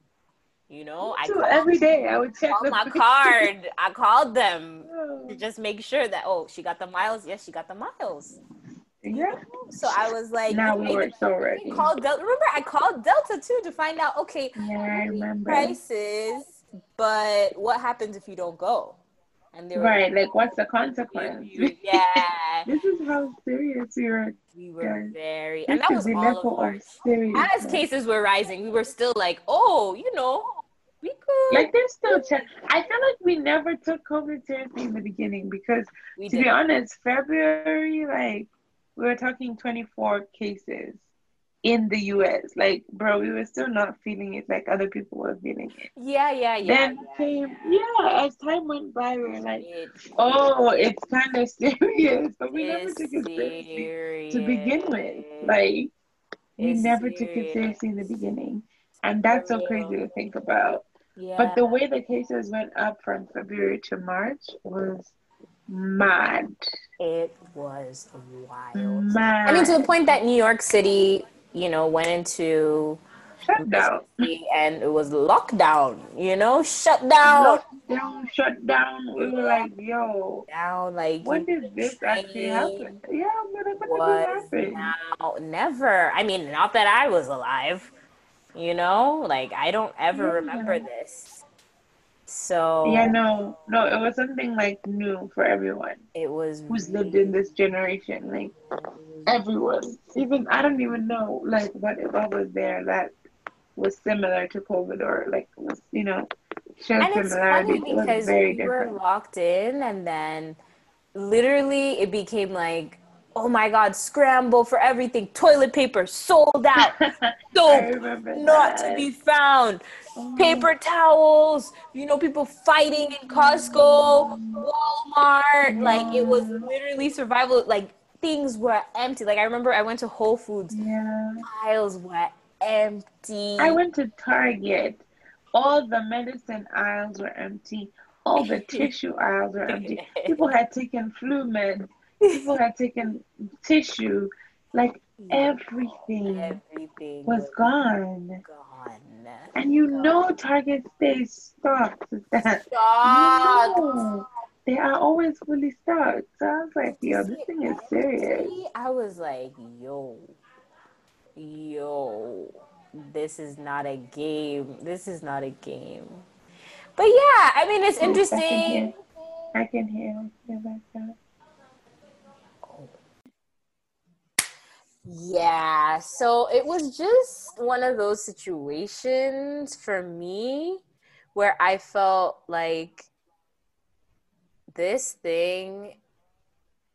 You know, I called, every day I would check my card. I called them Oh, to just make sure that oh, she got the miles. Yes, she got the miles. yeah. So I was like, Now we were so ready. called Delta. Remember, I called Delta too to find out. Okay, Yeah, I remember. prices, but what happens if you don't go? And they were Right, like what's the consequence? yeah, this is how serious we were. we were Yeah. very, and that was all of serious. As cases were rising, we were still like, oh, you know, we could. Like there's still ch- I feel like we never took COVID seriously in the beginning because we to did. be honest, February like we were talking 24 cases in the US. Like, bro, we were still not feeling it like other people were feeling it. Yeah, yeah, yeah. Then came, yeah, as time went by, we were like, oh, it's kind of serious, but we never took it seriously to begin with. Like, we It's never took it seriously in the beginning. And that's so crazy to think about. Yeah. But the way the cases went up from February to March was mad. it was wild. Mad. I mean, to the point that New York City, you know, went into shut down. and it was lockdown. You know, shut down. Lockdown, shut down. We were like, yo, Down, like when did this actually happen? Yeah, but when did was this happen? now never. I mean, not that I was alive. You know, like I don't ever Yeah. remember this. So Yeah, no, no, it was something like new for everyone it was who's lived in this generation. Like everyone, even I don't even know like what what was there that was similar to COVID or like was you know Showed and it's funny It was because very we were different. locked in and then literally it became like oh my god scramble for everything toilet paper sold out soap not to be found Oh, paper towels you know people fighting in costco walmart like it was literally survival like things were empty like i remember i went to whole foods Yeah. aisles were empty I went to Target. All the medicine aisles were empty. All the tissue aisles were empty. People had taken flu meds. People had taken tissue. Like everything everything was gone. gone And you know Target stays stocked. with that. Shocked. You know, they are always fully stocked. So I was like, yo, this thing is serious. I was like, yo, yo, this is not a game. This is not a game. But yeah, I mean, it's I can interesting. hear, I can hear, hear back there. Yeah, so it was just one of those situations for me where I felt like this thing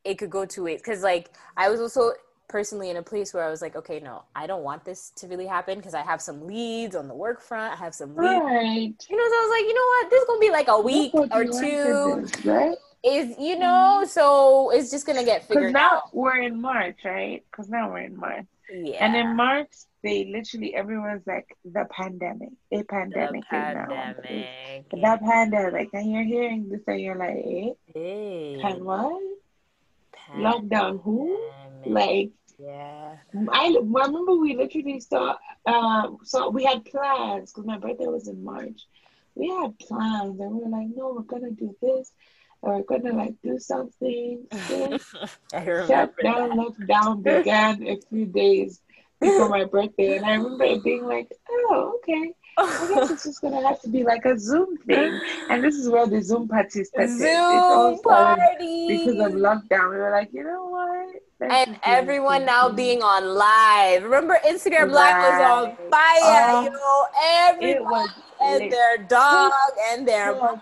it could go two ways because like I was also personally in a place where I was like, okay, no, I don't want this to really happen because I have some leads on the work front. I have some leads. Right. You know, so I was like, you know what, this is gonna be like a week or two. this, right? Is you know, so it's just gonna get figured now out. we're in March, right? Because now we're in March. Yeah. And in March, they literally, everyone's like, the pandemic. A the pandemic now. pandemic. The pandemic. And you're hearing this and you're like, eh? Hey, Pan what? Lockdown who? Like, yeah. I, I remember we literally saw, uh, so we had plans because my birthday was in March. We had plans and we were like, no, we're gonna do this, we're gonna like do something. So I remember shut that. down, lockdown began a few days before my birthday, and I remember it being like, oh, okay. I guess it's just gonna have to be like a Zoom thing, and this is where the Zoom party started. all Zoom started party. because of lockdown. We were like, you know what? Let's and everyone now being on live. Remember Instagram live was on fire. Oh, you know, It everyone and lit. their dog and their TikTok.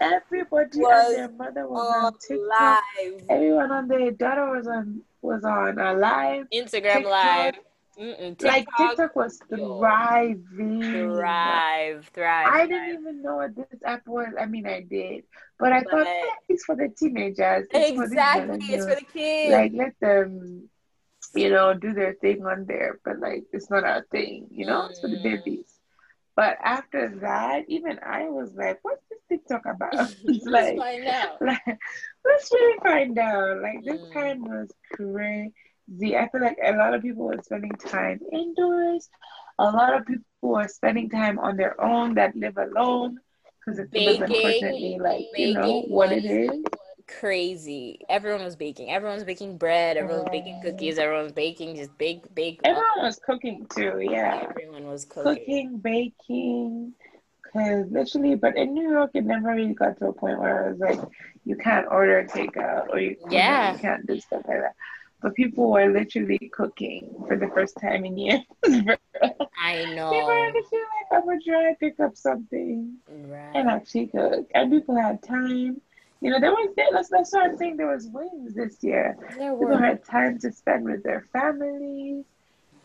Everybody was and their mother was on on TikTok. live. Everyone on their daughter was on was on a live. Instagram TikTok. live. Mm-mm, Like TikTok, TikTok was thriving. thrive, thrive. I didn't even know what this app was. I mean, I did, but I thought eh, it's for the teenagers. It's for Exactly, it's for the kids. Like let them, you know, do their thing on there. But like, it's not our thing. You know, it's for the Mm. babies. But after that, even I was like, "What's this TikTok about?" it's Let's like, find out. like, let's really find out. Like this Mm. time was crazy. I feel like a lot of people were spending time indoors. A lot of people were spending time on their own that live alone because it was Baking, unfortunately like you know what it is. Crazy. Everyone was baking. Everyone was baking bread. Everyone was baking cookies. Everyone was baking. Just bake, bake. Everyone was cooking too. Yeah, Everyone was cooking. cooking, baking. Cause literally, but in New York, it never really got to a point where it was like you can't order takeout or you, Yeah. you can't do stuff like that. But people were literally cooking for the first time in years. I know. People were literally like, I'm gonna try pick up something and Right. actually cook. And people had time. You know, there was that's that's what I'm saying. There was wins this year. There People had time to spend with their families.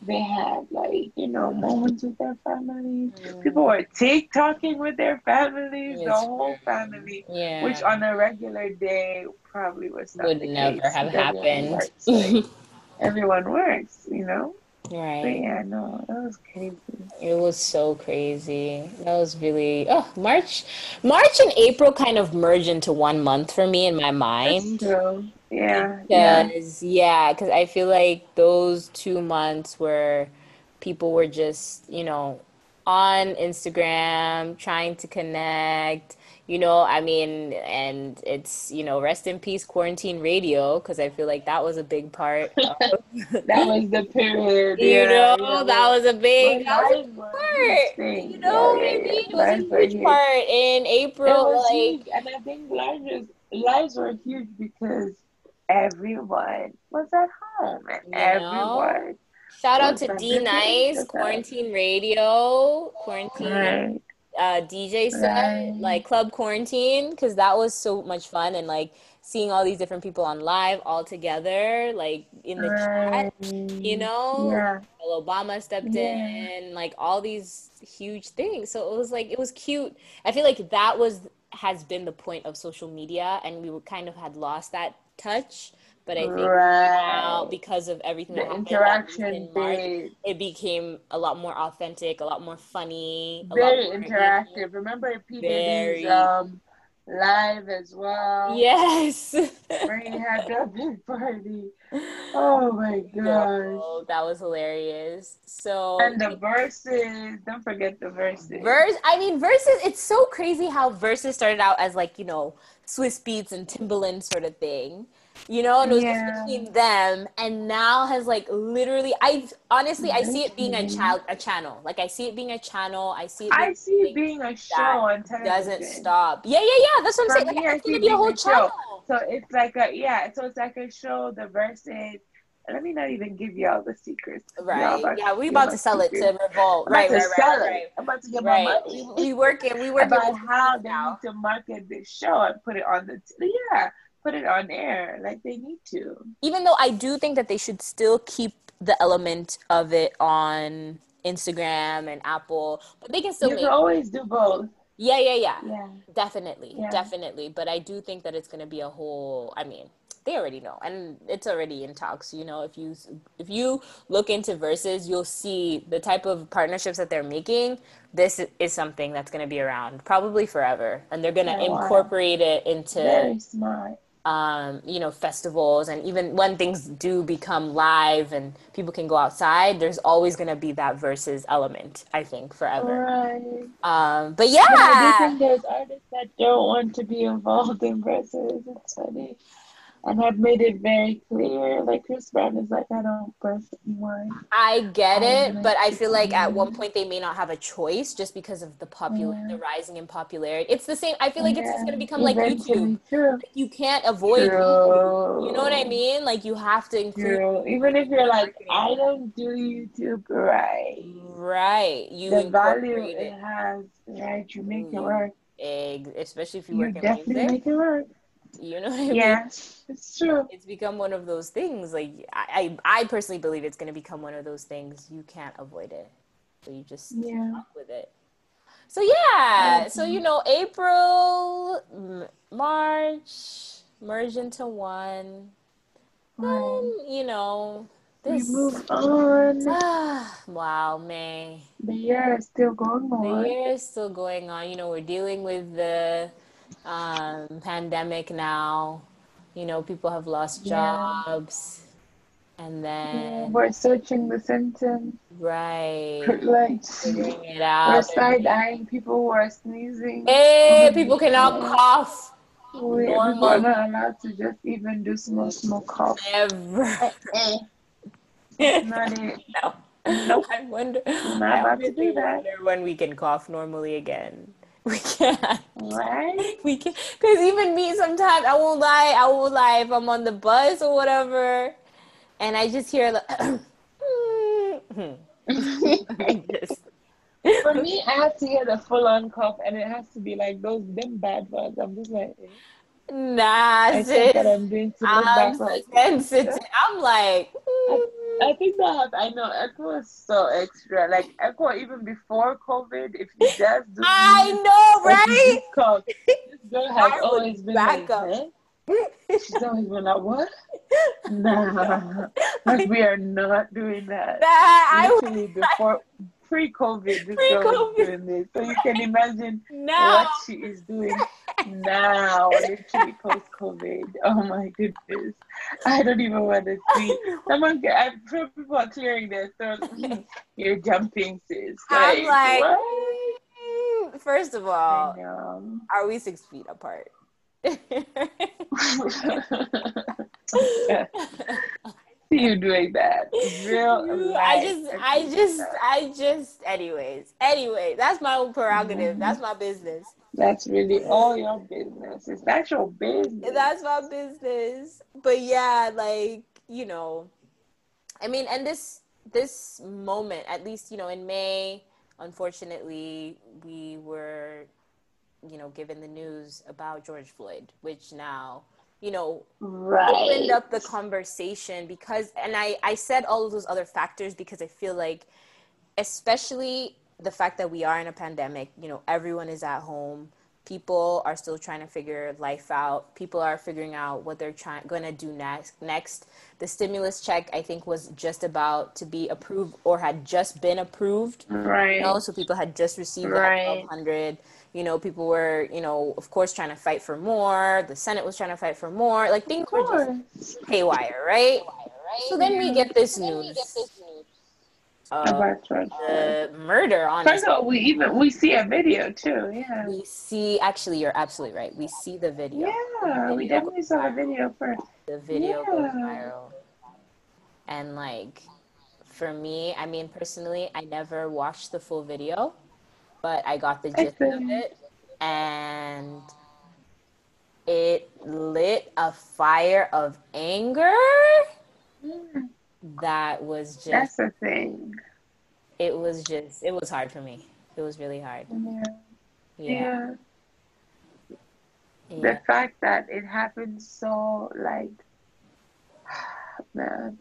They had like you know moments with their families. Mm. People were TikToking with their families, the whole family, Yeah. which on a regular day probably was not would never case have everyone happened. works, like, everyone works, you know. But right. yeah, no, that was crazy. It was so crazy. That was really oh March, March and April kind of merge into one month for me in my That's mind. true. Yeah, yeah. Because yeah, because I feel like those two months where people were just you know on Instagram trying to connect. You know, I mean, and it's you know, rest in peace, quarantine radio, because I feel like that was a big part. Of, That was the period. you yeah, know, that was a big. That was a part. You know Yeah, I yeah? It was a huge part in April. Like, huge, and I think lives lives were huge because everyone was at home, and You know? everyone shout out to D Nice, Quarantine Radio, Quarantine right. Uh, DJ set, Right. like Club Quarantine, because that was so much fun and like seeing all these different people on live all together, like in the chat, you know? Yeah. Obama stepped Yeah. in, like all these huge things. So it was like it was cute. I feel like that was has been the point of social media, and we were kind of had lost that touch. But I think now because of everything The that happened interaction in March, it became a lot more authentic, a lot more funny, a lot Very more interactive. Remember P. Very. Diddy's um live as well. Yes. Where he had that big party. Oh my gosh. Oh, that was hilarious. So And the Verzuz, don't forget the Verzuz. Verse, I mean, Verzuz. It's so crazy how Verzuz started out as like you know Swizz Beatz and Timbaland sort of thing, you know, and it was just between them, and now has like literally. I honestly, I see it being a child, a channel. Like I see it being a channel. I see it. I being see it being a show on television. doesn't stop. Yeah, yeah, yeah. That's what I'm saying. Like, I see it be a whole a show. channel. So it's like a yeah, so it's like a show, the Verzuz. Let me not even give you all the secrets. Y'all Right. about Yeah, we about to sell it to. Revolt. Right, right, right, right, it. I'm about to get Right. my We, money. we working. We working about how they now. need to market this show and put it on the t- yeah, put it on air like they need to. even though I do think that they should still keep the element of it on Instagram and Apple, but they can still you can always do both. Yeah, yeah, yeah, Yeah. definitely, Yeah. definitely. But I do think that it's gonna be a whole. I mean, they already know, and it's already in talks. You know, if you if you look into Verzuz, you'll see the type of partnerships that they're making. This is something that's gonna be around probably forever, and they're Oh, wow. incorporate it into Very smart. Um, you know, festivals, and even when things do become live and people can go outside, there's always going to be that Verzuz element, I think, forever. Right. Um, but But I do yeah, think there's artists that don't want to be involved in Verzuz. It's funny. And I've made it very clear. Like Chris Brown is like, I don't personally want. I get it, like but I feel like at one point they may not have a choice just because of the popular, Yeah. the rising in popularity. It's the same. I feel like it's just going to become like YouTube. True. You can't avoid True. You know what I mean? Like you have to include. True. Even if you're like, I don't do YouTube right. Right. You the value it it, has, right? You make it Mm, work. egg, especially if you You work in definitely music. make it work. You know what I mean? Yeah, it's true. it's become one of those things like I, I, I personally believe it's going to become one of those things you can't avoid it so you just Yeah. fuck with it so yeah so you know april M- march merge into one Right. then you know We this move on. ah, wow may The year is still going on. the year is still going on. You know, we're dealing with the um, pandemic now. You know, people have lost Yeah. jobs. And Yeah, then, we're searching the symptoms, right, like figuring it we're out. side eyeing people who are sneezing. Eh, hey, people cannot cough we, are not allowed to just even do small, small cough. ever. Eh, eh. Not it. no. Nope. I wonder. I about to honestly do that. wonder when we can cough normally again. We can't. Right? We can, cause even me sometimes I won't lie. I won't lie if I'm on the bus or whatever, and I just hear like, just For me, I have to hear the full on cough, and it has to be like those them bad ones. I'm just like, eh. Nah, I think that. I'm doing to look I'm back like. I'm like, mm. I think that I know Echo is so extra. Like Echo, even before COVID, if you just do I know, or if you right? cough, this girl has I always been back like, up. eh? She's always been like, what? Nah, like we are not doing that. That I would before pre-COVID, this girl was Pre-COVID. doing this. So you can imagine now. what she is doing now, literally post-COVID. Oh my goodness, I don't even want to see. Someone, I'm sure people are clearing their throats. You're jumping, sis. I'm like, what? mm, first of all, are we six feet apart? See you doing that. Real I just, I just. I just. Anyways, anyway, that's my own prerogative. Mhm. That's my business. That's really all your business. It's that's your business. That's my business. But yeah, like you know, I mean, and this this moment, at least you know, in May, unfortunately, we were, you know, given the news about George Floyd, which now, you know, Right. opened up the conversation because, and I, I said all of those other factors because I feel like, especially the fact that we are in a pandemic, you know, everyone is at home. People are still trying to figure life out. People are figuring out what they're trying going to do next. Next, the stimulus check I think was just about to be approved or had just been approved Right. you know, so people had just received Right. 1200 you know people were you know of course trying to fight for more the senate was trying to fight for more like things were just haywire right so then we get this news of About George Floyd. the murder on First of all, we even we see a video too. Yeah. we see actually you're absolutely right we see the video Yeah, we definitely saw the video first. the video goes viral and like for me i mean personally i never watched the full video but i got the gist of it and it lit a fire of anger Mm, that was just That's the thing. it was just it was hard for me it was really hard Yeah. yeah yeah. yeah, The fact that it happened so like man.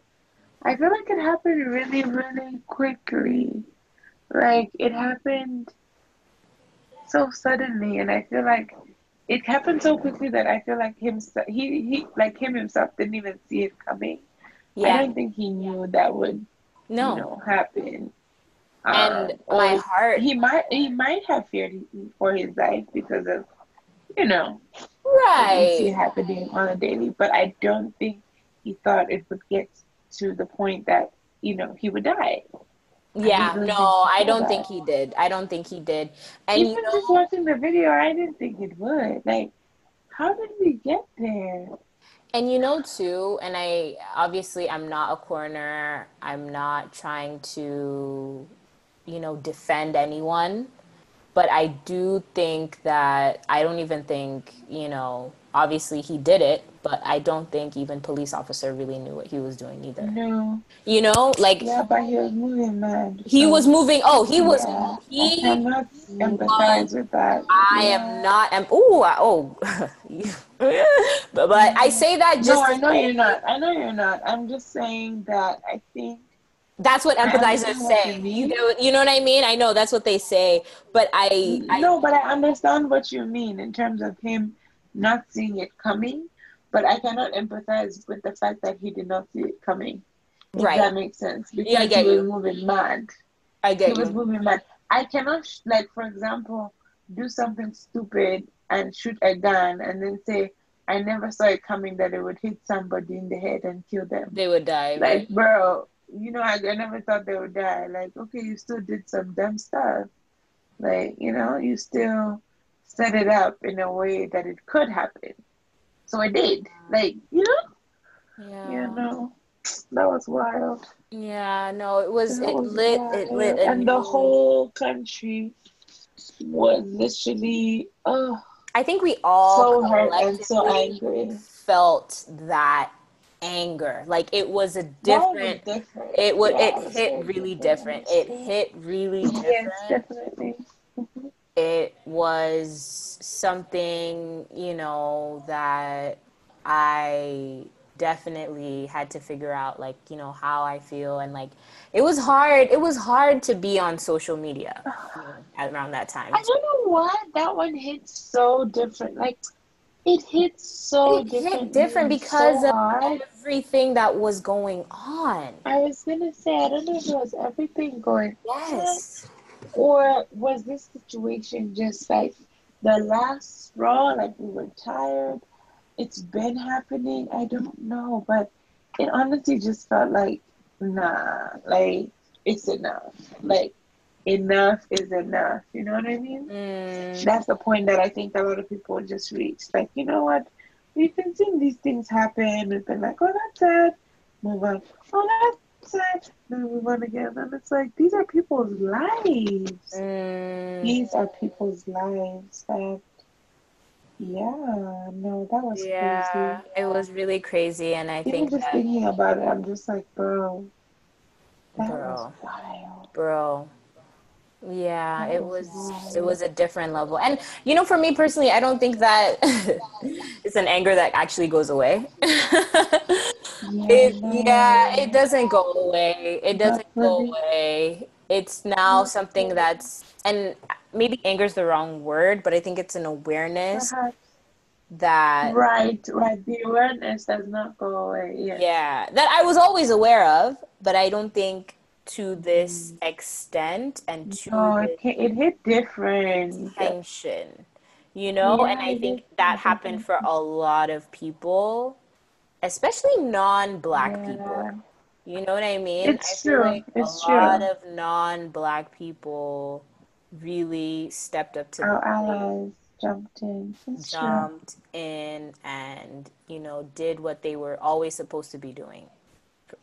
I feel like it happened really, really quickly. Like it happened so suddenly and I feel like it happened so quickly that I feel like him he he like him himself didn't even see it coming. Yeah. I don't think he knew that would no you know happen. and Um, my heart he might he might have feared for his life because of you know what we see right happening on a daily but i don't think he thought it would get to the point that you know he would die yeah really no i don't did think he did. I don't think he did. And even you know just watching the video i didn't think it would. Like how did we get there? And you know too, and I obviously I'm not a coroner. I'm not trying to, you know, defend anyone, but I do think that I don't even think, you know, obviously he did it, but I don't think even police officer really knew what he was doing either. no You know, like yeah but he was moving mad he so, was moving. Oh, he was yeah, i he cannot empathize with that I Yeah. am not am ooh, I- oh. but, but I say that just no i know you're not i know you're not i'm just saying that i think That's what empathizers what say. you. You know, you know what I mean? I know that's what they say, but I, I no, but I understand what you mean in terms of him not seeing it coming. But I cannot empathize with the fact that he did not see it coming. If Right. that makes sense. Because Yeah, I get he was you. moving mad. I He get was moving mad. I cannot, sh- like, for example, do something stupid and shoot a gun and then say, I never saw it coming that it would hit somebody in the head and kill them. They would die. Like, Right? bro, you know, I, I never thought they would die. Like, okay, you still did some dumb stuff. Like, you know, you still set it up in a way that it could happen. So I did. Like, you know? Yeah. You know, that was wild. Yeah. No, it was. That It was lit. It lit. And the whole country was literally, oh, I think we all so hurt and so angry. felt that anger. Like it was a That was different. different. It would. Yeah, It was hit really different. It hit really different. Yes, definitely. It was something you know that i definitely had to figure out like you know how i feel and like it was hard it was hard to be on social media you know, around that time I don't know why that one hits so different. Like it hits so it different. hit different because so of hard. everything that was going on I was gonna say I don't know if it was everything going yes or was this situation just like the last straw? Like we were tired. It's been happening. I don't know, but it honestly just felt like nah, like it's enough. Like enough is enough. You know what I mean? mm, that's the point that I think a lot of people just reach. Like, you know what? We've been seeing these things happen. We've been like, oh, that's sad. Move on. Oh, that's sad. Then we move on again. And it's like, these are people's lives. mm, These are people's lives. That, yeah, no, that was yeah crazy. it was really crazy and i Even think just that, thinking about it, I'm just like, bro, that Bro. was wild. bro Yeah, it was it was a different level. And you know, for me personally, I don't think that it's an anger that actually goes away. it, yeah, it doesn't go away. It doesn't go away. It's now something that's and maybe anger is the wrong word, but I think it's an awareness Perhaps. that Right, right. The awareness does not go away. Yes. yeah, that I was always aware of, but I don't think to this mm. extent and to No, it, it hit different. tension, you know? and I think that happened for a lot of people, especially non-black Yeah. people. You know what I mean? It's I true. like It's a lot of non-black people really stepped up to Our allies jumped in. It's true. jumped in, and you know, did what they were always supposed to be doing,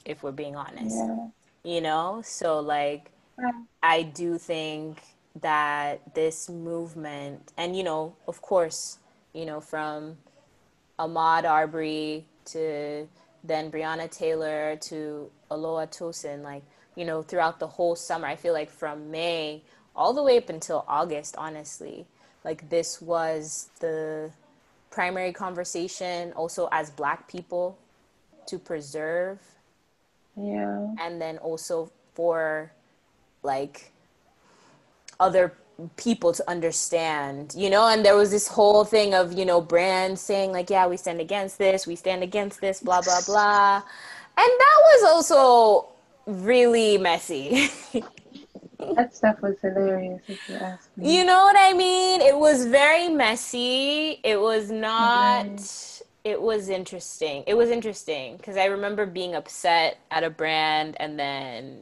if we're being honest. Yeah. You know? So like Yeah. I do think that this movement, and you know, of course, you know, from Ahmaud Arbery to then Breonna Taylor to Aloha Tosin, like, you know, throughout the whole summer, I feel like from May all the way up until August, honestly, like this was the primary conversation also as Black people to preserve Yeah. and then also for like other people to understand, you know, and there was this whole thing of, you know, brands saying like, yeah, we stand against this, we stand against this, blah blah blah. And that was also really messy. That stuff was hilarious, if you ask me. you know what I mean? It was very messy. It was not it was interesting. It was interesting because I remember being upset at a brand and then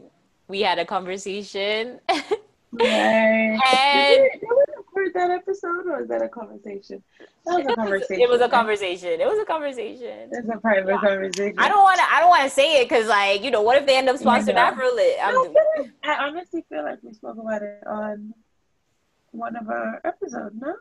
we had a conversation. Right. And- Did we, record that episode or is that a conversation? That was a conversation. It was a conversation. It was a conversation. It's a private conversation. I don't want to. I don't want to say it because, like, you know, what if they end up sponsoring Yeah. Afrolit? I, I'm, feel like, I honestly feel like we spoke about it on one of our episodes, no?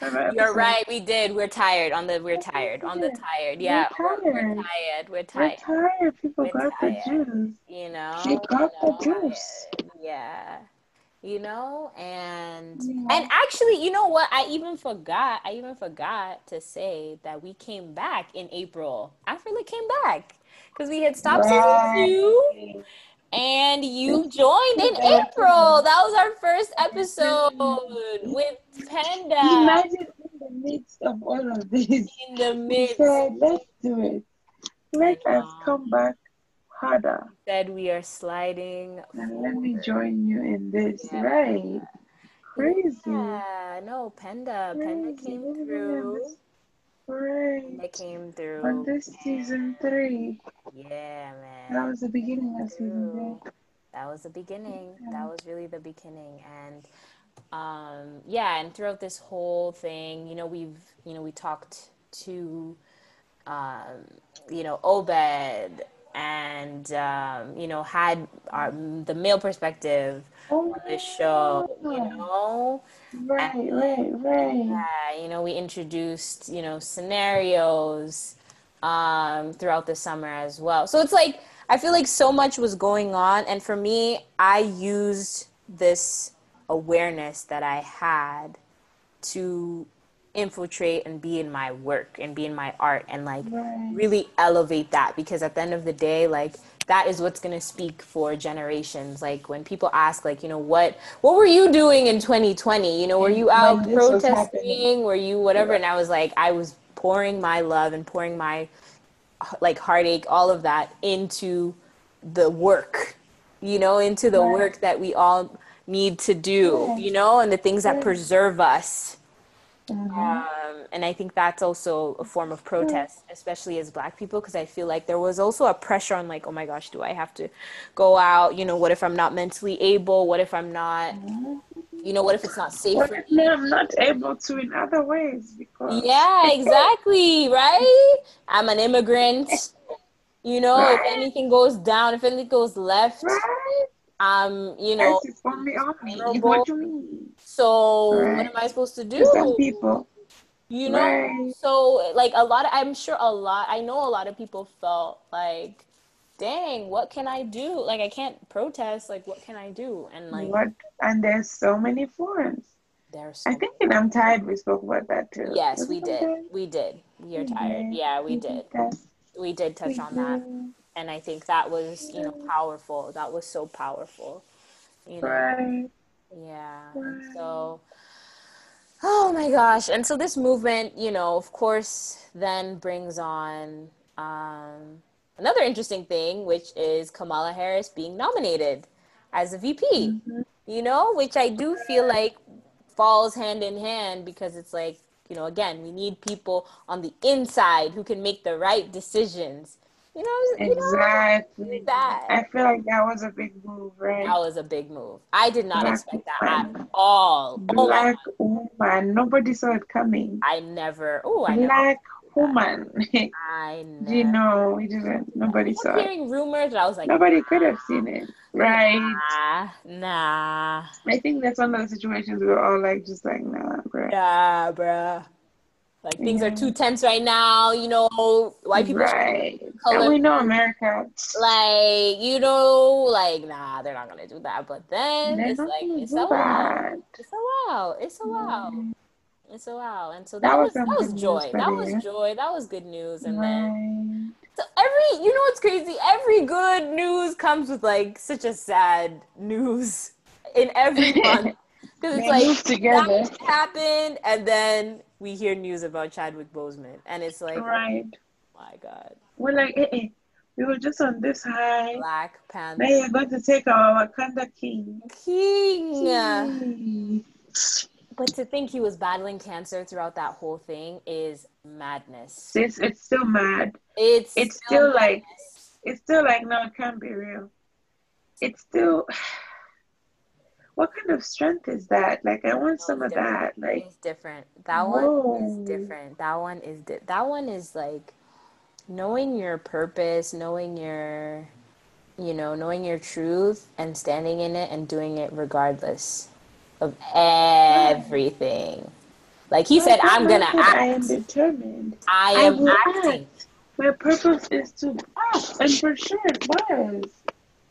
Of you're right. We did. We're tired on the. We're tired on the tired. Yeah, we're, we're tired. tired. We're We're tired. tired. People We're got tired. the juice. You know. They got the you know? juice. Yeah. You know, and Yeah. and actually, you know what? I even forgot. I even forgot to say that we came back in April. Afrolit came back because we had stopped season two. And you joined in. April. That was our first episode with Panda Imagine in the midst of all of this, in the midst. said, let's do it. Let us come back harder. Said we are sliding. And let me join you in this. Yeah. Right. Crazy. Yeah, no, Panda. Panda Crazy. came through. Right. Panda came through. On this season three. Yeah, man. That was the beginning of season three. That was the beginning. That was really the beginning. And um, yeah, and throughout this whole thing, you know, we've, you know, we talked to, um, you know, Obed and, um, you know, had our, the male perspective Oh, on this show, you know. Right, right, right. Yeah, you know, we introduced, you know, scenarios um, throughout the summer as well. So it's like, I feel like so much was going on. And for me, I used this awareness that I had to infiltrate and be in my work and be in my art and like Right. really elevate that. Because at the end of the day like that is what's going to speak for generations. Like when people ask like you know what what were you doing in 2020 you know were you out When protesting? Were you whatever? And i was like i was pouring my love and pouring my like heartache all of that into the work you know into the Right. work that we all need to do Yeah. you know and the things that preserve us Mhm. um, and I think that's also a form of protest, especially as Black people, because I feel like there was also a pressure on, like, oh my gosh, do I have to go out? You know, what if I'm not mentally able? What if I'm not, you know, what if it's not safe What if me? I'm not able to in other ways because Yeah, exactly, right? I'm an immigrant. You know, if anything goes down, if anything goes left, right? Um, you know, This is only on me. vulnerable. What do you mean? so what am I supposed to To some do? people. You know, Right. so like a lot of, I'm sure a lot, I know a lot of people felt like dang, what can I do? Like, I can't protest. Like, what can I do? And like, what? And there's so many forms. there's so I think in I'm tired we spoke about that too. Yes, Was we did. We did. We are tired. Yeah, we did. that. We did touch We on that. And I think that was, you know, powerful. That was so powerful. You know, Right. yeah. And so, oh my gosh. And so this movement, you know, of course, then brings on um, another interesting thing, which is Kamala Harris being nominated as a VP, Mm-hmm. you know, which I do feel like falls hand in hand because it's like, you know, again, we need people on the inside who can make the right decisions. You know, you know, Exactly. that. I feel like that was a big move, right? that was a big move. I did not Black expect that at woman. all. Oh Black woman. Nobody saw it coming. I never. Oh, I never. Black woman. I never. you know, we didn't. Nobody I saw was it. hearing rumors, I was like, Nobody could have seen it. Right. Nah, nah, I think that's one of the situations we were all like, just like, nah, bro. nah, bruh. Like things are Yeah. too tense right now. You know, white people. Right. color- And we know America. Like you know, like nah, they're not gonna do that. But then They're it's like it's a wow, it's a wow, it's a wow, it's a wow. And so that, That was was that was joy. That was joy. That was good news. And then Right. So every, you know what's crazy? Every good news comes with like such a sad news in every month because it's They like together. that happened, and then we hear news about Chadwick Boseman, and it's like, Right. oh my God, We're like, eh, eh. We were just on this high. Black Now Panther you're going to take our Wakanda king. King. Yay. But to think he was battling cancer throughout that whole thing is madness. It's, it's still mad. It's It's still like- It's still like, no, it can't be real. It's still. What kind of strength is that? Like, I want some of that. Like, it's different. That one is different. That one is di- that one is like knowing your purpose, knowing your you know, knowing your truth and standing in it and doing it regardless of everything. Like he said, I'm gonna act. I am determined. I I am will acting. act. My purpose is to act, and for sure it was.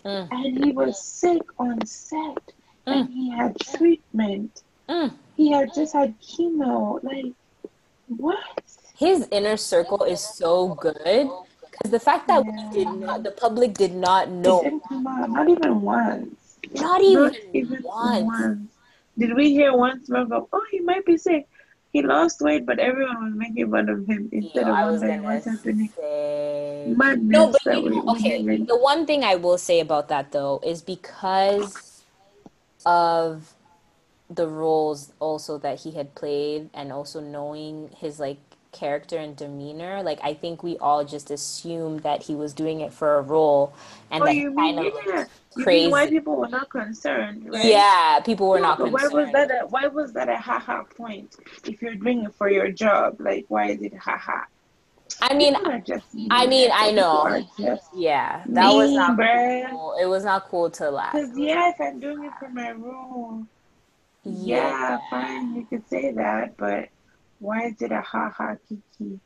Mm. And he was sick on set, and he had treatment. Mm. He had just had chemo. Like, what? His inner circle is so good because the fact that we did not, the public did not know, didn't come out. Not even once. not even, Not even once. once. Did we hear once more go, oh, he might be sick? He lost weight, but everyone was making fun of him instead Yo, of wondering what's happening. say. No, but you know, okay. The one thing I will say about that though is because of the roles also that he had played and also knowing his like character and demeanor, like I think we all just assumed that he was doing it for a role and Oh, that you kind mean, of yeah. mean why people were not concerned, right? Yeah, people were No, not but why was that? A, why was that a haha point? If you're doing it for your job, like why is it haha? I mean, I mean, mean. I know. yeah, that was not bruh. cool. It was not cool to laugh. Because yes, I'm doing it for my room. Yeah, fine, you could say that, but why is it a haha kiki?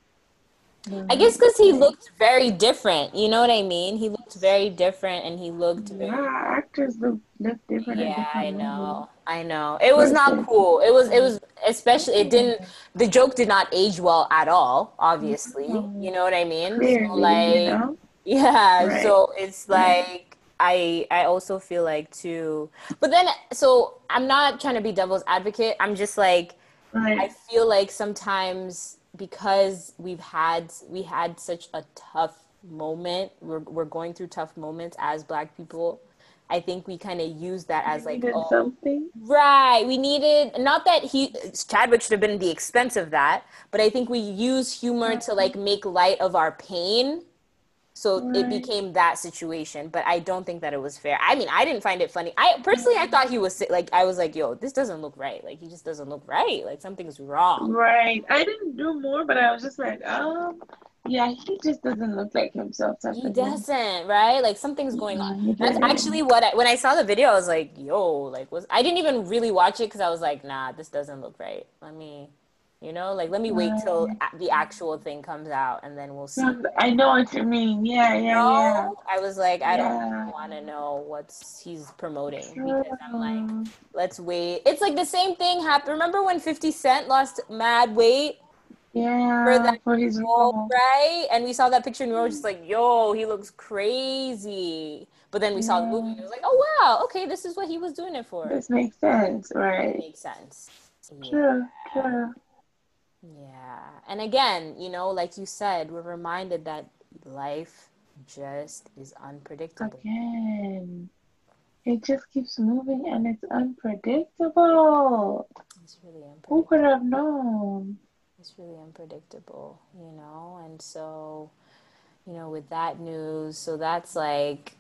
I mm-hmm. guess because he looked very different. You know what I mean? He looked very different, and he looked very. Yeah, actors look look different. Yeah, I know. I know. It was not cool. It was. It was mm-hmm. especially. It didn't. The joke did not age well at all. Obviously, mm-hmm. you know what I mean. movies. So, like, you know. yeah. Right. So it's like I. I also feel like too. But then, so I'm not trying to be devil's advocate. I'm just like. I feel like sometimes because we've had we had such a tough moment, we're we're going through tough moments as Black people. I think we kind of use that as like, oh, something. right, we needed not that he Chadwick should have been the expense of that, but I think we use humor to like make light of our pain. So it became that situation, but I don't think that it was fair. I mean, I didn't find it funny. I personally, I thought he was. Like, I was like, "Yo, this doesn't look right. Like, he just doesn't look right. Like, something's wrong." Right. I didn't do more, but I was just like, um, yeah, he just doesn't look like himself. He doesn't, right? Like, something's going on. That's actually what I, when I saw the video, I was like, "Yo, like, was I didn't even really watch it because I was like, nah, this doesn't look right. Let me, You know, like let me wait till the actual thing comes out and then we'll see. I know what you mean. Yeah, yeah, yeah. I was like, I don't want to know what he's promoting because I'm like, let's wait. It's like the same thing happened. Remember when 50 Cent lost mad weight? Yeah, for that for his role, right? And we saw that picture and we were just like, "Yo, he looks crazy." But then we saw the movie and it was like, "Oh wow, okay, this is what he was doing it for." This makes sense, right? It makes sense. True, yeah. true. Yeah. And again, you know, like you said, we're reminded that life just is unpredictable. Again. It just keeps moving and it's unpredictable. It's really unpredictable. Who could have known? It's really unpredictable, you know? And so, you know, with that news, so that's like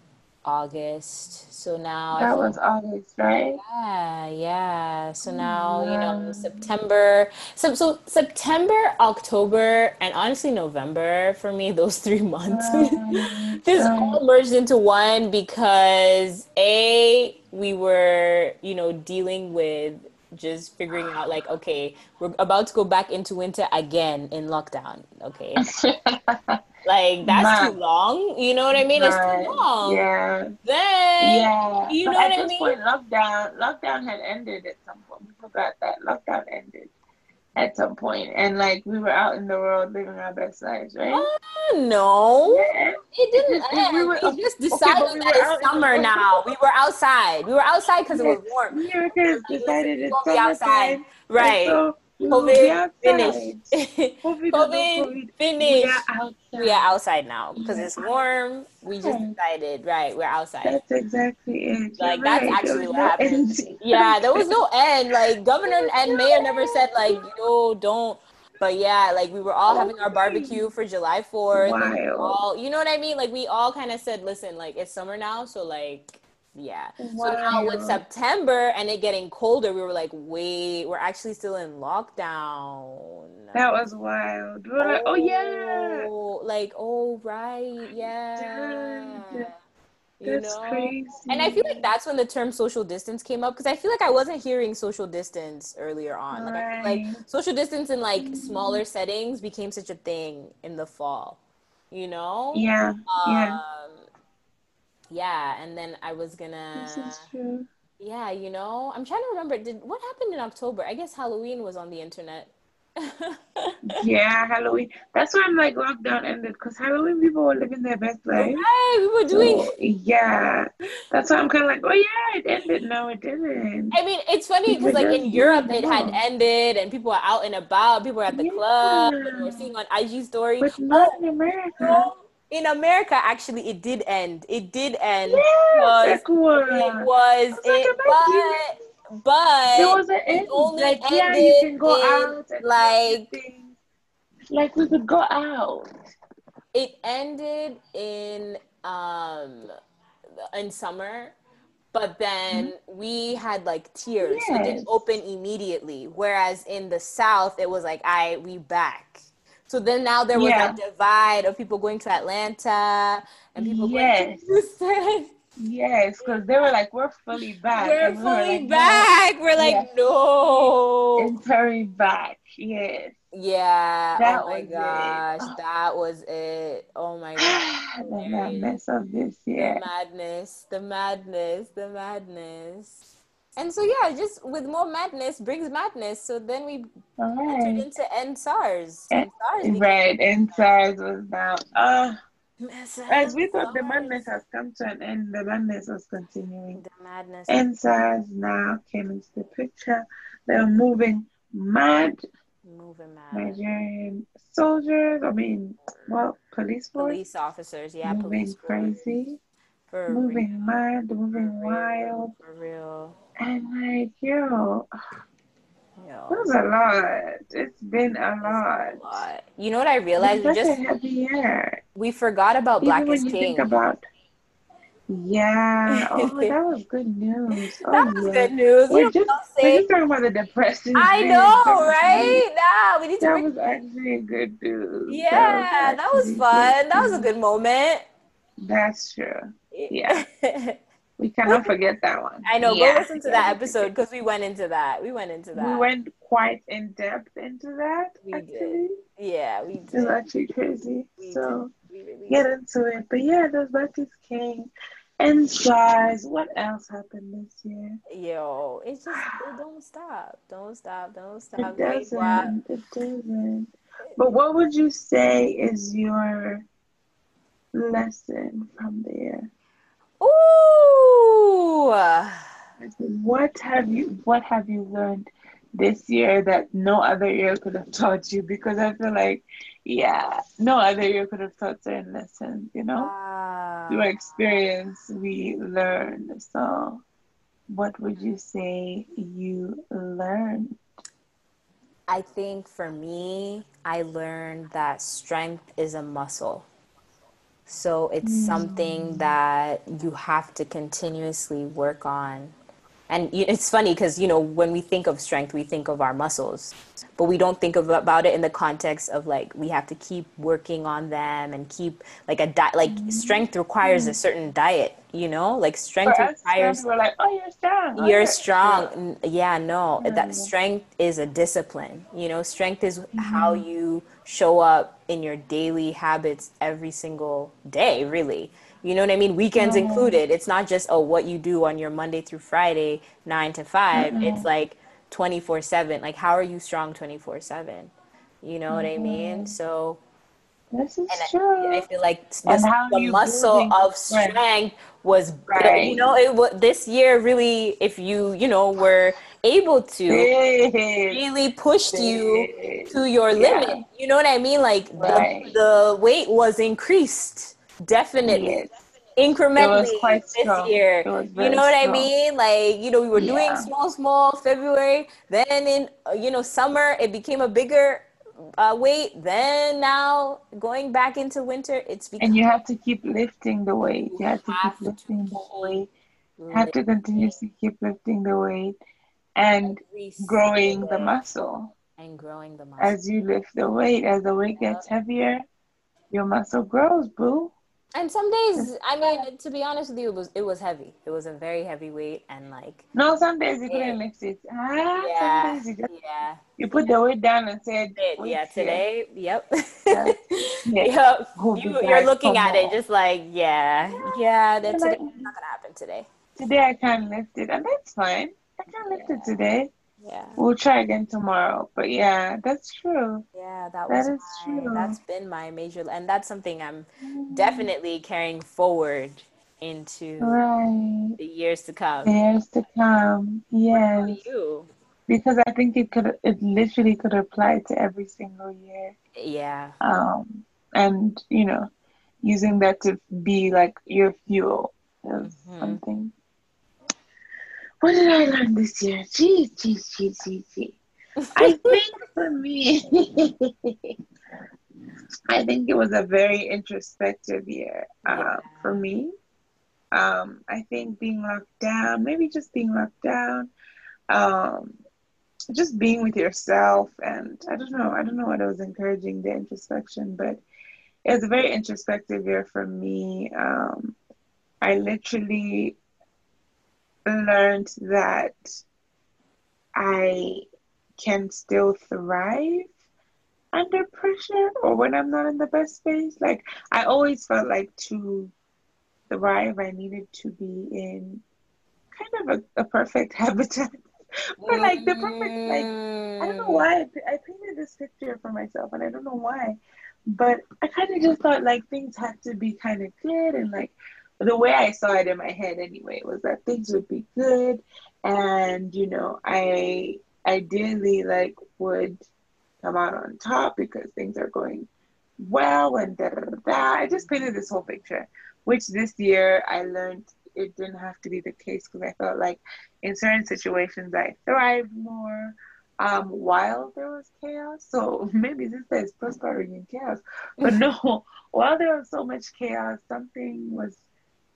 August. So now that was August, right? Yeah, yeah. So now yeah. you know September. So so September, October, and honestly November for me. Those three months, right. this right. all merged into one because a we were you know dealing with just figuring out like okay we're about to go back into winter again in lockdown okay like that's too long you know what i mean? Right. it's too long. Yeah. Then yeah. you know but what at i this mean? point lockdown lockdown had ended at some point. We forgot that. Lockdown ended at some point. And like we were out in the world living our best lives right? Uh, no. Yeah. it didn't end. We, were, we just decided okay, we that it's summer now. We were outside. We were outside because it was warm. Yeah because decided it's summer outside. Right. So COVID finished. COVID, COVID finished. We are outside now because it's warm. We just decided, right? We're outside. That's exactly it. Like You're that's right. actually what no happened. End. Yeah, there was no end. Like governor and mayor never said like, yo, don't. But yeah, like we were all having our barbecue for July Fourth. All, you know what I mean? Like we all kind of said, listen, like it's summer now, so like yeah. Wow. So now with September and it getting colder, we were like, wait, we're actually still in lockdown. That was wild. We were oh, like, oh yeah. Like, oh right, yeah. You that's know? crazy. And I feel like that's when the term social distance came up because I feel like I wasn't hearing social distance earlier on. Like, right. like social distance in like mm-hmm. smaller settings became such a thing in the fall. You know? Yeah. Um, yeah yeah and then i was gonna this is true yeah you know i'm trying to remember did what happened in october i guess halloween was on the internet yeah, Halloween. That's why I'm like lockdown ended because Halloween people were living their best life. Right, we were doing. So, yeah, that's why I'm kind of like, oh yeah, it ended. No, it didn't. I mean, it's funny because like in Europe it had ended and people were out and about. People were at the yeah. club and we're seeing on IG stories. But not in America in America, actually, it did end. It did end. Yes, it was. It, but, but there was an end. Only like, ended yeah, you can go out. like, like we could go out. It ended in um in summer, but then mm-hmm. we had like tiers. Yes. So it didn't open immediately. Whereas in the South, it was like, I we back. So then now there was yeah. a divide of people going to Atlanta and people yes. going to Houston. Yes, because they were like, "We're fully back." We're fully we were like, back. No. We're like. "No." Entering back. Yes. Yeah. That oh my gosh, it. that was it. Oh my god. the madness of this year. The madness. The madness. The madness and so yeah, just with more madness brings madness. So then we right. entered into end SARS. And, SARS right, end SARS was now. Uh, as we thought the madness has come to an end, the madness was continuing. The madness. And SARS now came into the picture. They're moving mad. Moving mad. Nigerian soldiers. I mean, well, police force. Police officers. Yeah, moving police crazy. For moving real. mad, moving for wild. For real. And like, yo, yo. it was a lot. It's been a lot. a lot. You know what I realized? We just a heavy year. We forgot about Even Black when is you King. Think about yeah. Oh, that was good news. Oh, that was yeah. good news. We're just, we're just talking about the depression. I know, right? Nah, we need to. That was actually good news. Yeah, that was, that was fun. That was a good moment. That's true. Yeah. We cannot forget that one. I know. Yeah. Go listen to that episode because we went into that. We went into that. We went quite in depth into that. We actually. did. Yeah, we did. It's actually crazy. We so really get did. into it. But yeah, those buckets came. And guys, what else happened this year? Yo, it's just it don't stop. Don't stop. Don't stop. It doesn't. It doesn't. But what would you say is your lesson from there? Ooh. What have you what have you learned this year that no other year could have taught you? Because I feel like, yeah, no other year could have taught certain lessons, you know? Uh, Through experience we learn. So what would you say you learned? I think for me, I learned that strength is a muscle. So it's mm. something that you have to continuously work on. And it's funny because, you know, when we think of strength, we think of our muscles, but we don't think of, about it in the context of like, we have to keep working on them and keep like a diet, like mm. strength requires a certain diet, you know, like strength requires. We're like, oh, you're strong. Oh, you're strong. Yeah, no, yeah. that strength is a discipline, you know, strength is mm-hmm. how you show up in your daily habits every single day, really. You know what I mean? Weekends mm-hmm. included. It's not just, oh, what you do on your Monday through Friday, nine to 5 mm-hmm. It's like 24 7. Like, how are you strong 24 7? You know what I mean? Mm-hmm. So, this is true. I, I feel like this, the muscle of strength was, right. you know, it was this year really, if you, you know, were able to really pushed you to your yeah. limit. You know what I mean? Like right. the, the, weight was increased, definitely. Yes. Incrementally this year, you know what strong. I mean? Like you know, we were yeah. doing small, small February. Then in uh, you know summer, it became a bigger uh, weight. Then now going back into winter, it's become, and you have to keep lifting the weight. You have to keep lifting the weight. You have to continuously keep lifting the weight and growing the muscle. And growing the muscle. As you lift the weight, as the weight gets heavier, your muscle grows, boo. And some days, I mean, to be honest with you, it was it was heavy. It was a very heavy weight, and like no, some days you couldn't lift it. Ah, yeah, some days you just, yeah. You put the weight down and said, "Yeah, today, yep, yeah. yep." You, are looking at it just like, yeah, yeah. That today, not gonna happen today. Today I can't lift it, and that's fine. I can't lift it today. Yeah. We'll try again tomorrow. But yeah, that's true. Yeah, that was that is my, true. That's been my major and that's something I'm definitely carrying forward into right. the years to come. The years to come. Yes. you? Because I think it could it literally could apply to every single year. Yeah. Um and you know, using that to be like your fuel is mm-hmm. something what did I learn this year? Jeez, jeez, jeez, jeez, jeez. I think for me, I think it was a very introspective year uh, for me. Um, I think being locked down, maybe just being locked down, um, just being with yourself, and I don't know, I don't know what I was encouraging the introspection, but it was a very introspective year for me. Um, I literally learned that I can still thrive under pressure or when I'm not in the best space. Like I always felt like to thrive, I needed to be in kind of a, a perfect habitat. but like the perfect, like I don't know why I, I painted this picture for myself, and I don't know why, but I kind of just thought like things had to be kind of good and like the way I saw it in my head anyway was that things would be good and you know I ideally like would come out on top because things are going well and da da da da. I just painted this whole picture, which this year I learned it didn't have to be the case because I felt like in certain situations I thrived more um, while there was chaos. So maybe this is prospering in chaos, but no, while there was so much chaos, something was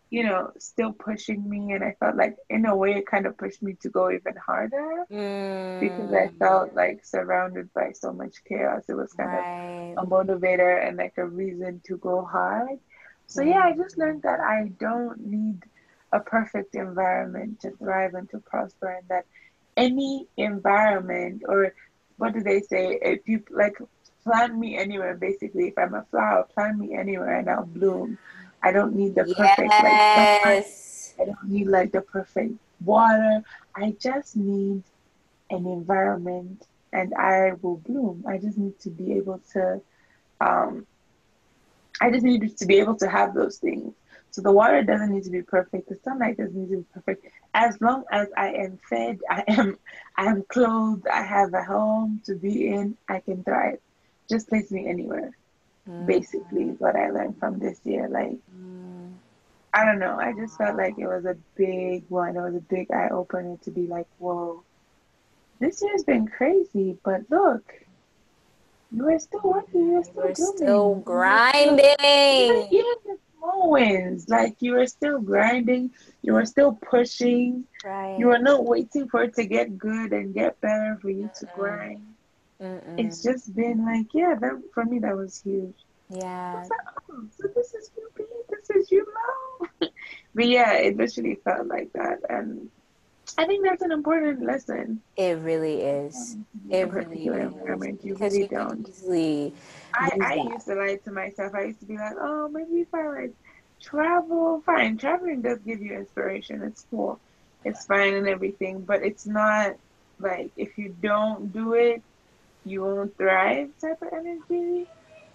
you know, still pushing me. And I felt like, in a way, it kind of pushed me to go even harder mm. because I felt like surrounded by so much chaos. It was kind right. of a motivator and like a reason to go hard. So, mm. yeah, I just learned that I don't need a perfect environment to thrive and to prosper, and that any environment or what do they say? If you like plant me anywhere, basically, if I'm a flower, plant me anywhere and I'll bloom. I don't need the perfect yes. like I don't need like the perfect water. I just need an environment and I will bloom. I just need to be able to um I just need to be able to have those things. So the water doesn't need to be perfect. The sunlight doesn't need to be perfect. As long as I am fed, I am I am clothed, I have a home to be in, I can thrive. Just place me anywhere. Mm. Basically what I learned from this year. Like mm. I don't know. I just felt like it was a big one. It was a big eye opener to be like, whoa, this year's been crazy, but look, you are still working. You are still, You're still grinding. Even, even the small wins, like you are still grinding. You are still pushing. Right. You are not waiting for it to get good and get better for you to grind. Mm-mm. It's just been like, yeah, that for me that was huge. Yeah. Like, oh, so this is you. This is you, Mo. but yeah, it literally felt like that, and I think that's an important lesson. It really is. It really is. You really don't. Easily I, I used to lie to myself. I used to be like, oh, maybe if I like travel, fine. Traveling does give you inspiration. It's cool. It's fine and everything, but it's not like if you don't do it, you won't thrive type of energy.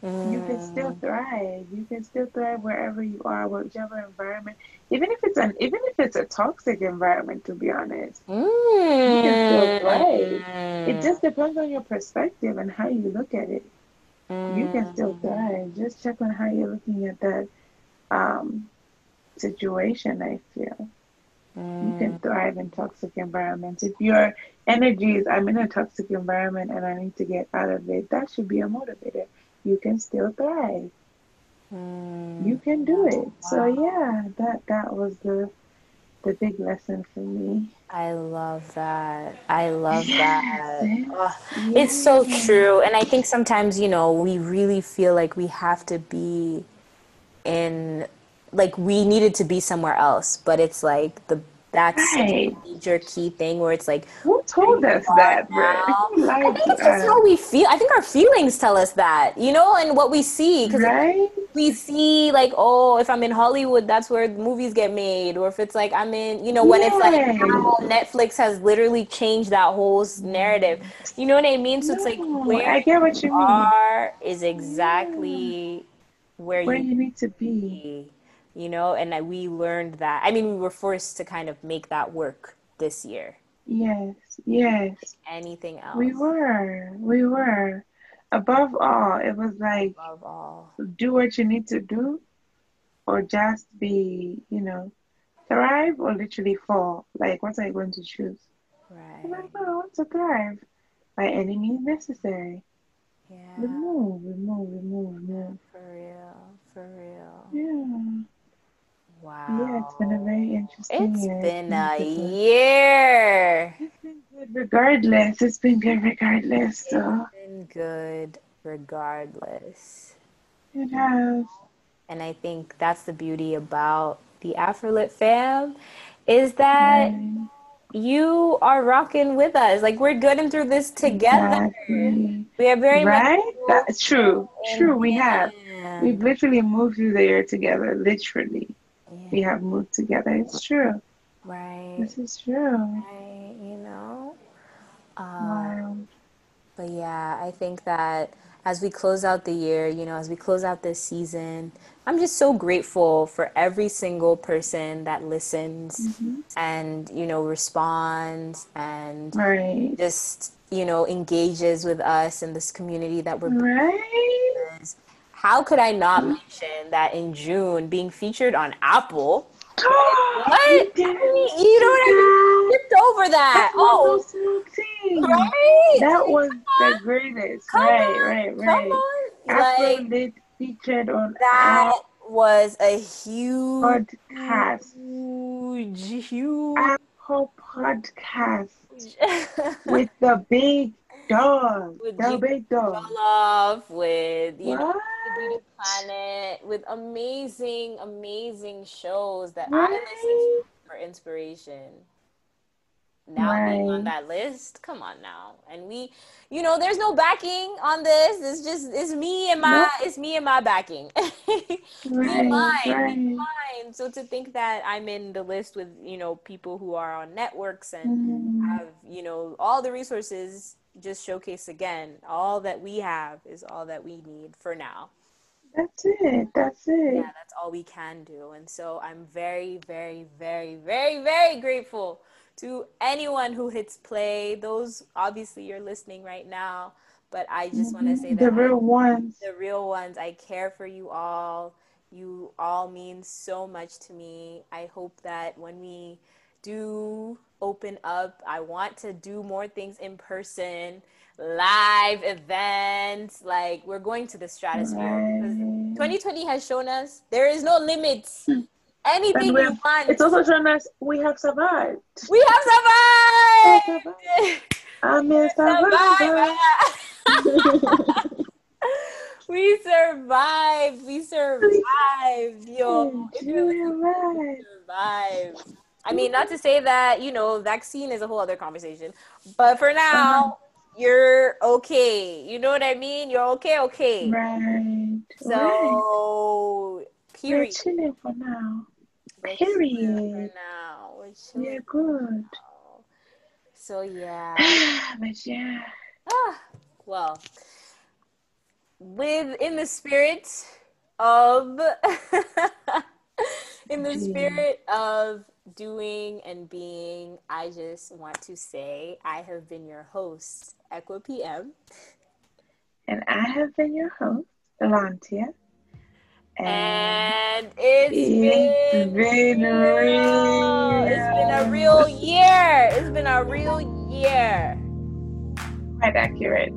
Mm. You can still mm. thrive. You can still thrive wherever you are, whichever environment. Even if it's an even if it's a toxic environment, to be honest, mm. you can still thrive. It just depends on your perspective and how you look at it. Mm. You can still mm. thrive. Just check on how you're looking at that um, situation. I feel you can mm. thrive in toxic environments. If your energy is, I'm in a toxic environment and I need to get out of it, that should be a motivator you can still thrive. Mm. You can do it. Wow. So yeah, that that was the the big lesson for me. I love that. I love that. Oh. It's so true. And I think sometimes, you know, we really feel like we have to be in like we needed to be somewhere else, but it's like the that's right. a major key thing where it's like who told us that I think it's just how we feel I think our feelings tell us that you know and what we see because right? we see like oh if I'm in Hollywood that's where movies get made or if it's like I'm in you know when it's like Netflix has literally changed that whole narrative. You know what I mean? So no, it's like where I get what you are mean. is exactly yeah. where, where you, you need to be you know and I, we learned that i mean we were forced to kind of make that work this year. Yes yes. Anything else? we were we were. Above all it was like above all. do what you need to do or just be you know thrive or literally fall. Like what are you going to choose? Right. I'm like, no, I want to thrive by any means necessary. Yeah. Remove remove remove remove. For real for real. Yeah Wow. Yeah, it's been a very interesting It's year. been a year. It's been good regardless. It's been good regardless. So. It's been good regardless. It has. And I think that's the beauty about the Afrolit fam is that right. you are rocking with us. Like we're getting through this together. Exactly. We are very right. That's true. True. We have. We've literally moved through the year together. Literally. We have moved together. It's true. Right. This is true. Right. You know. Um, wow. But yeah, I think that as we close out the year, you know, as we close out this season, I'm just so grateful for every single person that listens mm-hmm. and, you know, responds and right. just, you know, engages with us in this community that we're right how could I not mention that in June being featured on Apple? what? You, you know what I mean? Skipped over that. oh, right? That was the greatest. Come right, on, right, right. Come on. Apple like, featured on that was a huge podcast. Huge, huge Apple podcast with the big dog. with Del Big Dog. Jollof, with you know the Beauty Planet, with amazing, amazing shows that I listen to for inspiration. Now being on that list, come on now, and we, you know, there's no backing on this. It's just it's me and my Nope. it's me and my backing. Right, mine, right. mine. So to think that I'm in the list with you know people who are on networks and Mm, have you know all the resources just showcase again all that we have is all that we need for now That's it. That's it. yeah that's all we can do and so i'm very very very very very grateful to anyone who hits play those obviously you're listening right now but i just want to mm-hmm. say that the I- real ones. the real ones. I care for you all. You all mean so much to me. I hope that when we do open up, I want to do more things in person, live events. Like we're going to the stratosphere. Right. 2020 has shown us there is no limits. Hmm. Anything And we want. It's also shown us we have survived. we have survived. survived. I'm a Survivor. survivor. we survived. We survived. Yo, if you're listening, You are right. survived. I mean, not to say that, you know, vaccine is a whole other conversation. But for now, you're okay. You know what I mean? You're okay, okay. Right. right. So, We're period. chilling for now. We're period. For now. We're Yeah, good. now. So, yeah. but yeah. Ah, well, with in the spirit of in the spirit of doing and being, I just want to say I have been your host, Equa PM, And I have been your host, Elantia. And and it's it's been, been real. It's been a real year. It's been a real year. quite accurate.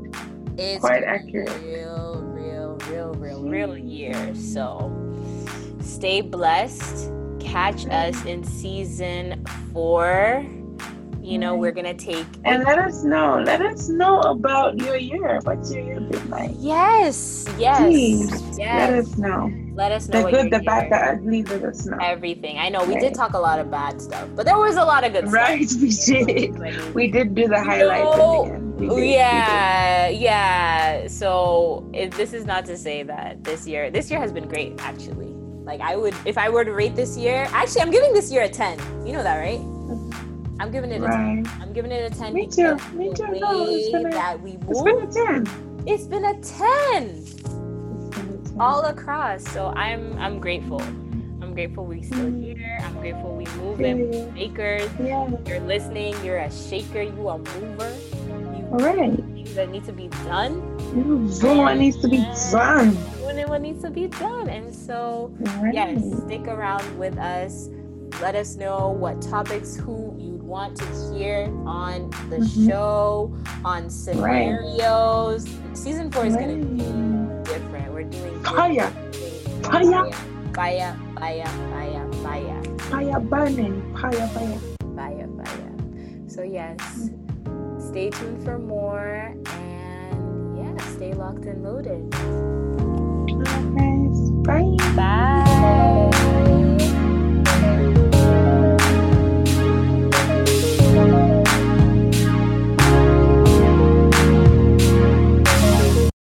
It's Quite been accurate. Real, real, real, real, real mm-hmm. year. So stay blessed. Catch us in season four. You know, we're gonna take And let us know. Let us know about your year. What's your year been like? yes, yes, Please, let us know. Let us know The what good, the bad, the ugly, let us know. everything. I know we did talk a lot of bad stuff, but there was a lot of good stuff. Right, we did. We did do the highlights No, at the end. We did, did. yeah, yeah. So it, this is not to say that this year, this year has been great actually. Like I would, if I were to rate this year, actually, I'm giving this year a ten. You know that, right? Mm-hmm. I'm giving it a ten. I'm giving it a ten. Me too, me too. No, it's been a- that we It's move, been a 10. it's been a ten It's been a 10. all across. So I'm, I'm grateful. I'm grateful we still mm-hmm. here. I'm grateful we moving. Yeah. Makers, Yeah. you're listening. You're a shaker. You a mover. All right. that need to be done. Doing what needs to be done. Doing what needs to be done. And so, Right. yes, stick around with us. Let us know what topics who you'd want to hear on the Mhm. show, on scenarios. Season four is going to be different. We're doing Fire. Fire. Fire, fire, fire, fire, Fire burning. Fire, fire. fire, fire. So, yes, Stay tuned for more and yeah, stay locked and loaded. Bye. Bye. Bye.